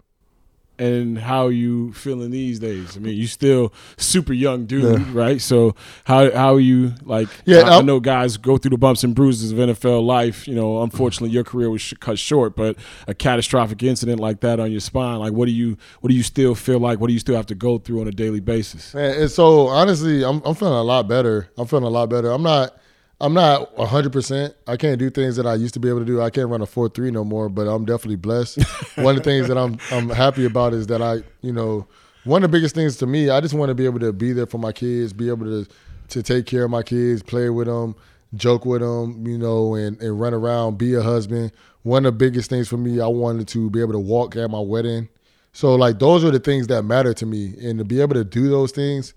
And how you feeling these days? I mean, you still super young dude, right? So how how are you like? Yeah, I, I know guys go through the bumps and bruises of NFL life. You know, unfortunately, your career was cut short, but a catastrophic incident like that on your spine, like what do you what do you still feel like? What do you still have to go through on a daily basis? Man, and so honestly, I'm I'm feeling a lot better. I'm feeling a lot better. I'm not I'm not 100. percent I can't do things that I used to be able to do. I can't run a four three no more. But I'm definitely blessed. one of the things that I'm I'm happy about is that I you know one of the biggest things to me. I just want to be able to be there for my kids, be able to to take care of my kids, play with them, joke with them, you know, and and run around, be a husband. One of the biggest things for me, I wanted to be able to walk at my wedding. So like those are the things that matter to me, and to be able to do those things,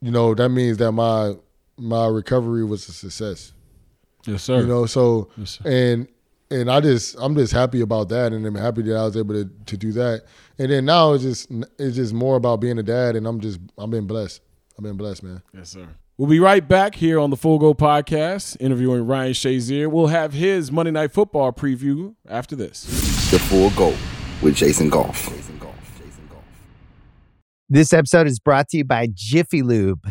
you know, that means that my my recovery was a success. Yes, sir. You know, so Yes, sir. and and I just I'm just happy about that, and I'm happy that I was able to to do that. And then now it's just it's just more about being a dad, and I'm just I've been blessed. I've been blessed, man. Yes, sir. We'll be right back here on the Full Go Podcast, interviewing Ryan Shazier. We'll have his Monday Night Football preview after this. The Full Go with Jason Goff. Jason Goff. Jason Goff. This episode is brought to you by Jiffy Lube.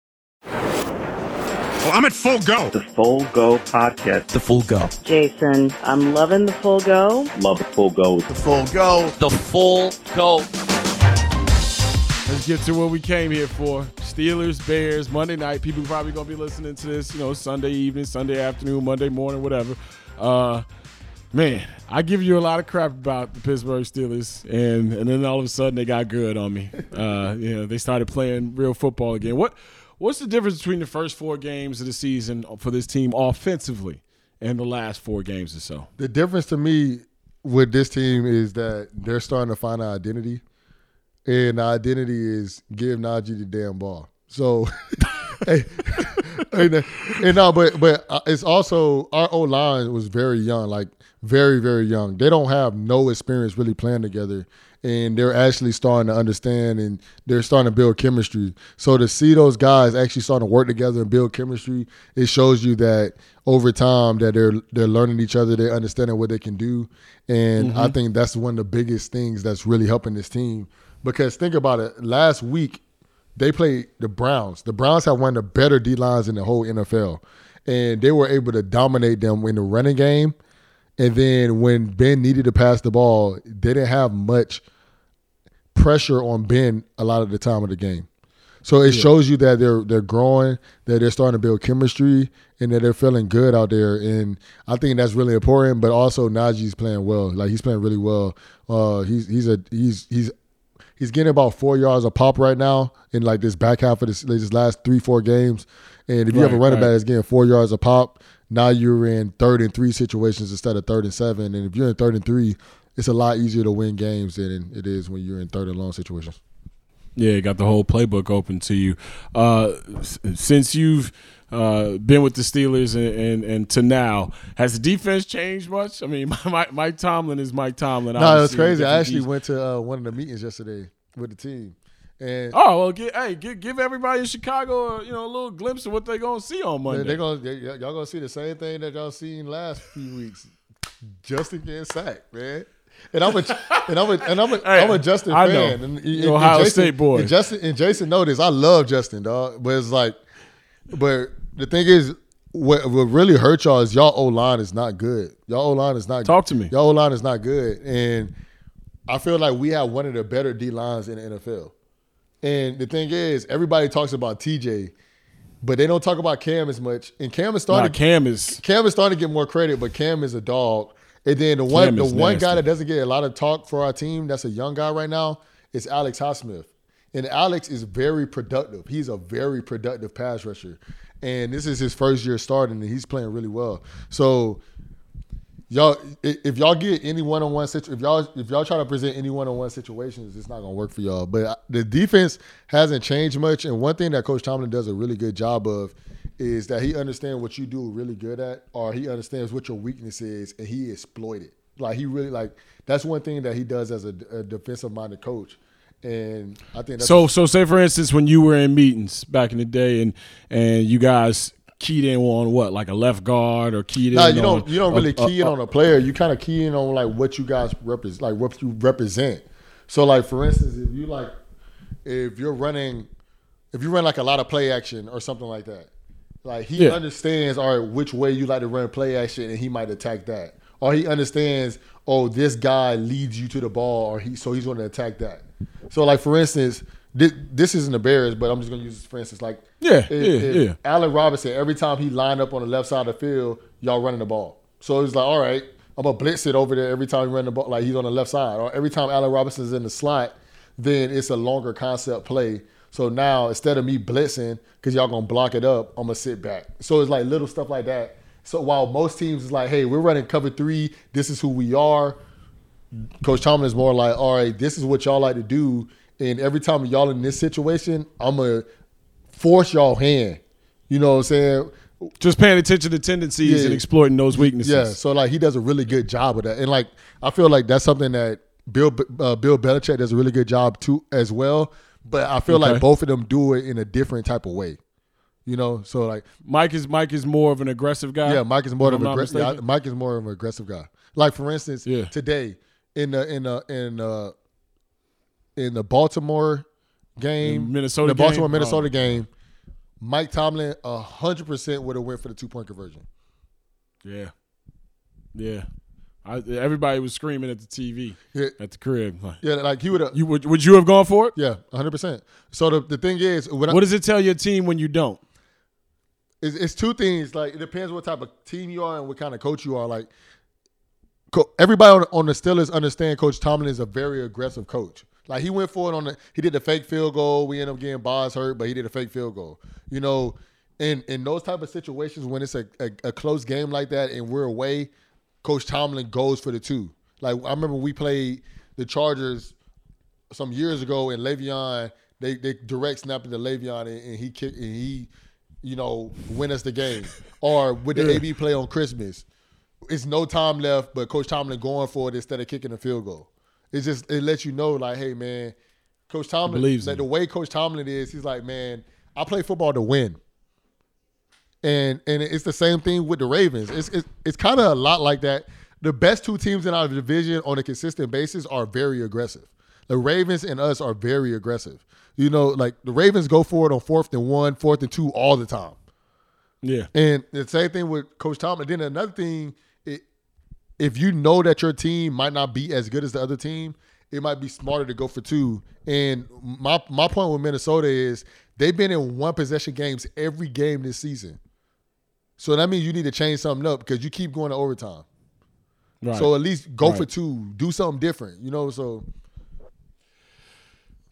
Well, I'm at full go. The Full Go Podcast. The Full Go. Jason, I'm loving the Full Go. Love the Full Go. The Full Go. The Full Go. Let's get to what we came here for. Steelers, Bears, Monday night. People probably gonna be listening to this, you know, Sunday evening, Sunday afternoon, Monday morning, whatever. Uh, man, I give you a lot of crap about the Pittsburgh Steelers, and and then all of a sudden they got good on me. Uh, you know, they started playing real football again. What what's the difference between the first four games of the season for this team offensively and the last four games or so? The difference to me with this team is that they're starting to find an identity, and the identity is give Najee the damn ball. So, hey, and, and no, but but uh, it's also our O line was very young, like very very young. They don't have no experience really playing together, and they're actually starting to understand and they're starting to build chemistry. So to see those guys actually starting to work together and build chemistry, it shows you that over time that they're they're learning each other, they're understanding what they can do, and I mm-hmm. think that's one of the biggest things that's really helping this team. Because think about it, last week they played the Browns. The Browns have one of the better D lines in the whole NFL, and they were able to dominate them in the running game. And then when Ben needed to pass the ball, they didn't have much pressure on Ben a lot of the time of the game. So it shows you that they're they're growing, that they're starting to build chemistry, and that they're feeling good out there. And I think that's really important. But also Najee's playing well. Like he's playing really well. Uh, he's he's a he's he's he's getting about four yards a pop right now in like this back half of this, this last three four games. And if you have a Right, running right. back that's getting four yards a pop, now you're in third and three situations instead of third and seven. And if you're in third and three, it's a lot easier to win games than it is when you're in third and long situations. Yeah, got the whole playbook open to you. Uh, since you've uh, been with the Steelers and, and, and to now, has the defense changed much? I mean, Mike, Mike Tomlin is Mike Tomlin. No, it was crazy. I actually went to uh, one of the meetings yesterday with the team, and Oh well, give, hey, give, give everybody in Chicago, uh, you know, a little glimpse of what they're gonna see on Monday. they, they're gonna they, y'all gonna see the same thing that y'all seen last few weeks. Justin getting sacked, man. And I'm a and I'm a and I'm a Hey, am a Justin I fan. know. And, You Ohio Jason, State boy. And Justin and Jason know this. I love Justin, dog. But it's like, but the thing is, what, what really hurt y'all is y'all O line is not good. Y'all O line is not. Good. Talk to me. Y'all O line is not good, and I feel like we have one of the better D lines in the NFL. And the thing is, everybody talks about TJ, but they don't talk about Cam as much. And Cam is Nah, starting. Cam is Cam is starting to get more credit, but Cam is a dog. And then the one Cam the one nasty. guy that doesn't get a lot of talk for our team, that's a young guy right now, is Alex Highsmith. And Alex is very productive. He's a very productive pass rusher. And this is his first year starting, and he's playing really well. So y'all if y'all get any one-on-one situ- if y'all if y'all try to present any one-on-one situations it's not to work for y'all but the defense hasn't changed much and one thing that coach tomlin does a really good job of is that he understands what you do really good at or he understands what your weakness is and he exploit it like he really like that's one thing that he does as a, a defensive minded coach and i think so so. Say for instance, when you were in meetings back in the day, and and you guys keyed in on what, like a left guard, or keyed in. you don't. on You don't really a- a- key in on a player. You kind of key in on like what you guys represent, like what you represent. So, like for instance, if you like, if you're running, if you run like a lot of play action or something like that, like he Yeah. understands, all right, which way you like to run play action, and he might attack that, or he understands, oh, this guy leads you to the ball, or he so he's going to attack that. So, like for instance, this, this isn't the Bears, but I'm just going to use this for instance, like Yeah, if- yeah, yeah. Allen Robinson, every time he lined up on the left side of the field, y'all running the ball. So it's like, all right, I'm gonna blitz it over there every time he run the ball, like he's on the left side. Or every time Allen Robinson's in the slot, then it's a longer concept play. So now instead of me blitzing, because y'all gonna block it up, I'm gonna sit back. So it's like little stuff like that. So while most teams is like, hey, we're running cover three, this is who we are. Coach Tomlin is more like, all right, this is what y'all like to do. And every time y'all in this situation, I'm gonna force y'all hand. You know what I'm saying? Just paying attention to tendencies Yeah. and exploiting those weaknesses. Yeah. So like he does a really good job of that, and like I feel like that's something that Bill uh, Bill Belichick does a really good job too as well. But I feel Okay. like both of them do it in a different type of way. You know, so like Mike is Mike is more of an aggressive guy. yeah, Mike is more of an aggressive. Mike is more of an aggressive guy. Like for instance, Yeah. today in the in the in uh in the Baltimore game, The Minnesota the Baltimore game? Minnesota Oh. game, Mike Tomlin hundred percent would have went for the two point conversion. Yeah, yeah. I, everybody was screaming at the TV Yeah. at the crib. Like, Yeah, like he would have. you would would you have gone for it? Yeah, hundred percent. So the, the thing is, when I, What does it tell your team when you don't? it's, it's two things. Like it depends what type of team you are and what kind of coach you are. Like everybody on, on the Steelers understand Coach Tomlin is a very aggressive coach. Like he went for it on the he did the fake field goal. We end up getting Boz hurt, but he did a fake field goal. You know, in in those type of situations when it's a, a, a close game like that and we're away, Coach Tomlin goes for the two. Like I remember we played the Chargers some years ago and Le'Veon, they they direct snapped it to Le'Veon and, and he kicked and he, you know, win us the game. or with the AB play on Christmas, it's no time left, but Coach Tomlin going for it instead of kicking a field goal. It's just it lets you know like, hey man, Coach Tomlin, believes like the way Coach Tomlin is, he's like, man, I play football to win. And and it's the same thing with the Ravens. It's it's, it's kind of a lot like that. The best two teams in our division on a consistent basis are very aggressive. The Ravens and us are very aggressive. You know, like the Ravens go for it on fourth and one, fourth and two all the time. Yeah. And the same thing with Coach Tomlin. Then another thing, it, if you know that your team might not be as good as the other team, it might be smarter to go for two. And my my point with Minnesota is they've been in one possession games every game this season. So that means you need to change something up because you keep going to overtime. Right. So at least go Right. for two, do something different. You know, so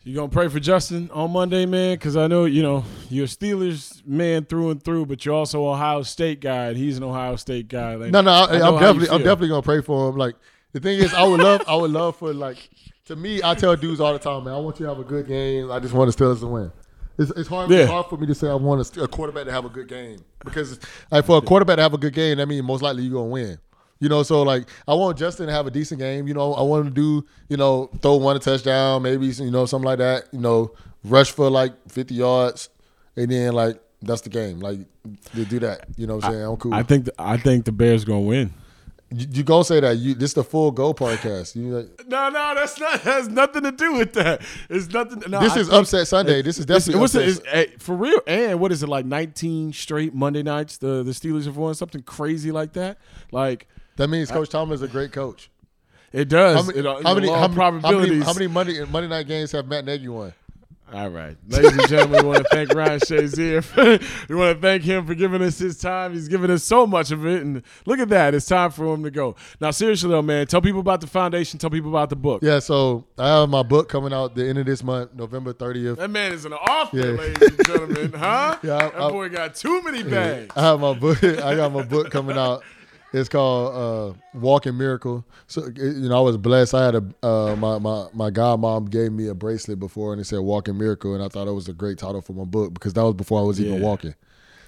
You gonna pray for Justin on Monday, man? Because I know you know you're a Steelers man through and through, but you're also Ohio State guy, and he's an Ohio State guy. Like, No, no, I, I'm definitely, I'm definitely gonna pray for him. Like the thing is, I would love, I would love for like, to me, I tell dudes all the time, man, I want you to have a good game. I just want the Steelers to win. It's, it's hard, Yeah. it's hard for me to say I want a, a quarterback to have a good game because like for a quarterback to have a good game, that means most likely you're gonna win. You know, so like I want Justin to have a decent game. You know, I want him to do, you know, throw one a touchdown, maybe you know something like that. You know, rush for like 50 yards, and then like that's the game. Like to do that. You know, what I'm saying I'm cool. I think the, I think the Bears gonna win. You, you gonna say that? You this the full go podcast? You like, No, no, that's not has nothing to do with that. It's nothing. No, This I is upset Sunday. This is it's- definitely what's it- upset- it's- eh, for real. And what is it like? Nineteen straight Monday nights. The the Steelers have won something crazy like that. Like that means Coach Tomlin is a great coach. it does. How many, It- how many, how many, how many, probabilities. how many Monday Monday night games have Matt Nagy won? All right, ladies and gentlemen, we want to thank Ryan Shazier. we want to thank him for giving us his time. He's given us so much of it, and look at that. It's time for him to go. Now, seriously though, man, tell people about the foundation. Tell people about the book. Yeah, so I have my book coming out the end of this month, November 30th. That man is an author, Yeah. ladies and gentlemen, huh? Yeah, I- that I- boy got too many bags. I have my book. I got my book coming out. It's called uh, Walking Miracle. So you know, I was blessed. I had a uh, my my my godmom gave me a bracelet before, and it said Walking Miracle, and I thought it was a great title for my book because that was before I was even Yeah. walking.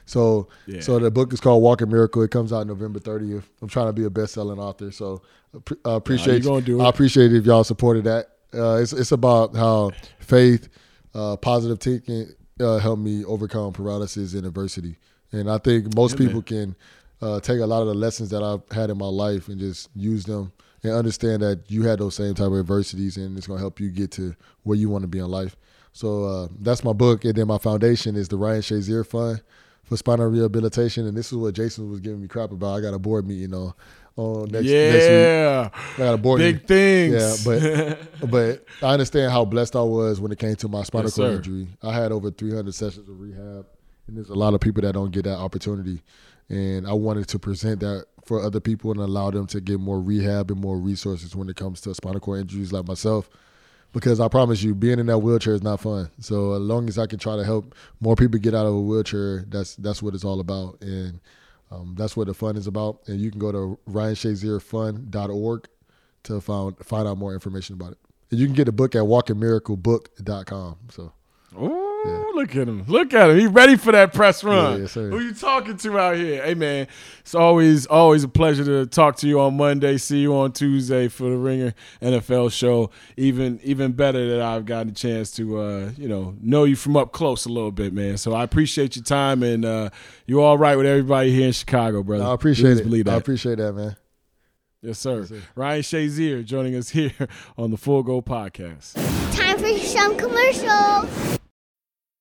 So Yeah. so the book is called Walking Miracle. It comes out November 30th. I'm trying to be a best selling author, so I I appreciate gonna do I it. appreciate it if y'all supported that. Uh, it's it's about how faith, uh, positive thinking uh, helped me overcome paralysis and adversity, and I think most Yeah, people can uh, take a lot of the lessons that I've had in my life and just use them and understand that you had those same type of adversities, and it's gonna help you get to where you want to be in life. So uh, that's my book, and then my foundation is the Ryan Shazier Fund for spinal rehabilitation, and this is what Jason was giving me crap about. I got a board meeting on on next next Yeah. week. I got a board Big meeting. things. Yeah, but but I understand how blessed I was when it came to my spinal Yes, cord injury. I had over 300 sessions of rehab, and there's a lot of people that don't get that opportunity. And I wanted to present that for other people and allow them to get more rehab and more resources when it comes to spinal cord injuries like myself. Because I promise you, being in that wheelchair is not fun. So as long as I can try to help more people get out of a wheelchair, that's that's what it's all about. And um, that's what the fun is about. And you can go to ryanshazierfund.org to find find out more information about it. And you can get a book at walkingmiraclebook.com. So Ooh, look at him. Look at him. He ready for that press run. Yeah, yes, sir. Who you talking to out here? Hey man, it's always always a pleasure to talk to you on Monday. See you on Tuesday for the Ringer NFL show. Even even better that I've gotten a chance to uh, you know, know you from up close a little bit, man. So I appreciate your time and uh you all right with everybody here in Chicago, brother. I appreciate Please it. Believe that. I appreciate that, man. yes, sir. Ryan Shazier joining us here on the Full Go Podcast. Time for some commercials.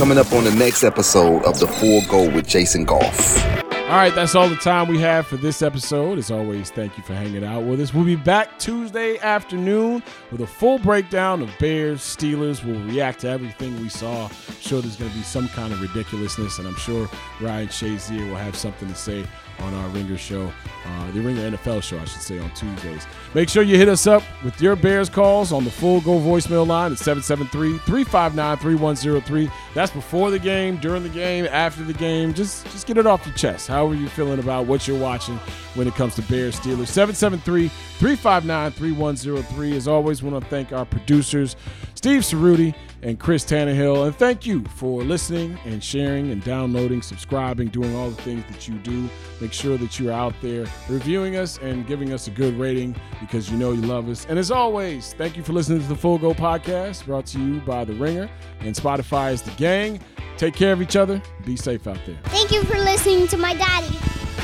Coming up on the next episode of The Full Go with Jason Goff. All right, that's all the time we have for this episode. As always, thank you for hanging out with us. We'll be back Tuesday afternoon with a full breakdown of Bears, Steelers. We'll react to everything we saw. I'm sure there's going to be some kind of ridiculousness, and I'm sure Ryan Shazier will have something to say on our Ringer show, uh, the Ringer NFL show, I should say, on Tuesdays. Make sure you hit us up with your Bears calls on the full go voicemail line at 773 359 3103. That's before the game, during the game, after the game. Just, just get it off your chest. How are you're feeling about what you're watching when it comes to Bears Steelers. 773 359 3103. As always, want to thank our producers, Steve Ceruti and Chris Tannehill. And thank you for listening and sharing and downloading, subscribing, doing all the things that you do. Make sure that you're out there reviewing us and giving us a good rating because you know you love us. And as always, thank you for listening to the Full Go podcast brought to you by The Ringer and Spotify is The Gang. Take care of each other. Be safe out there. Thank you for listening to my daddy.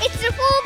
It's the full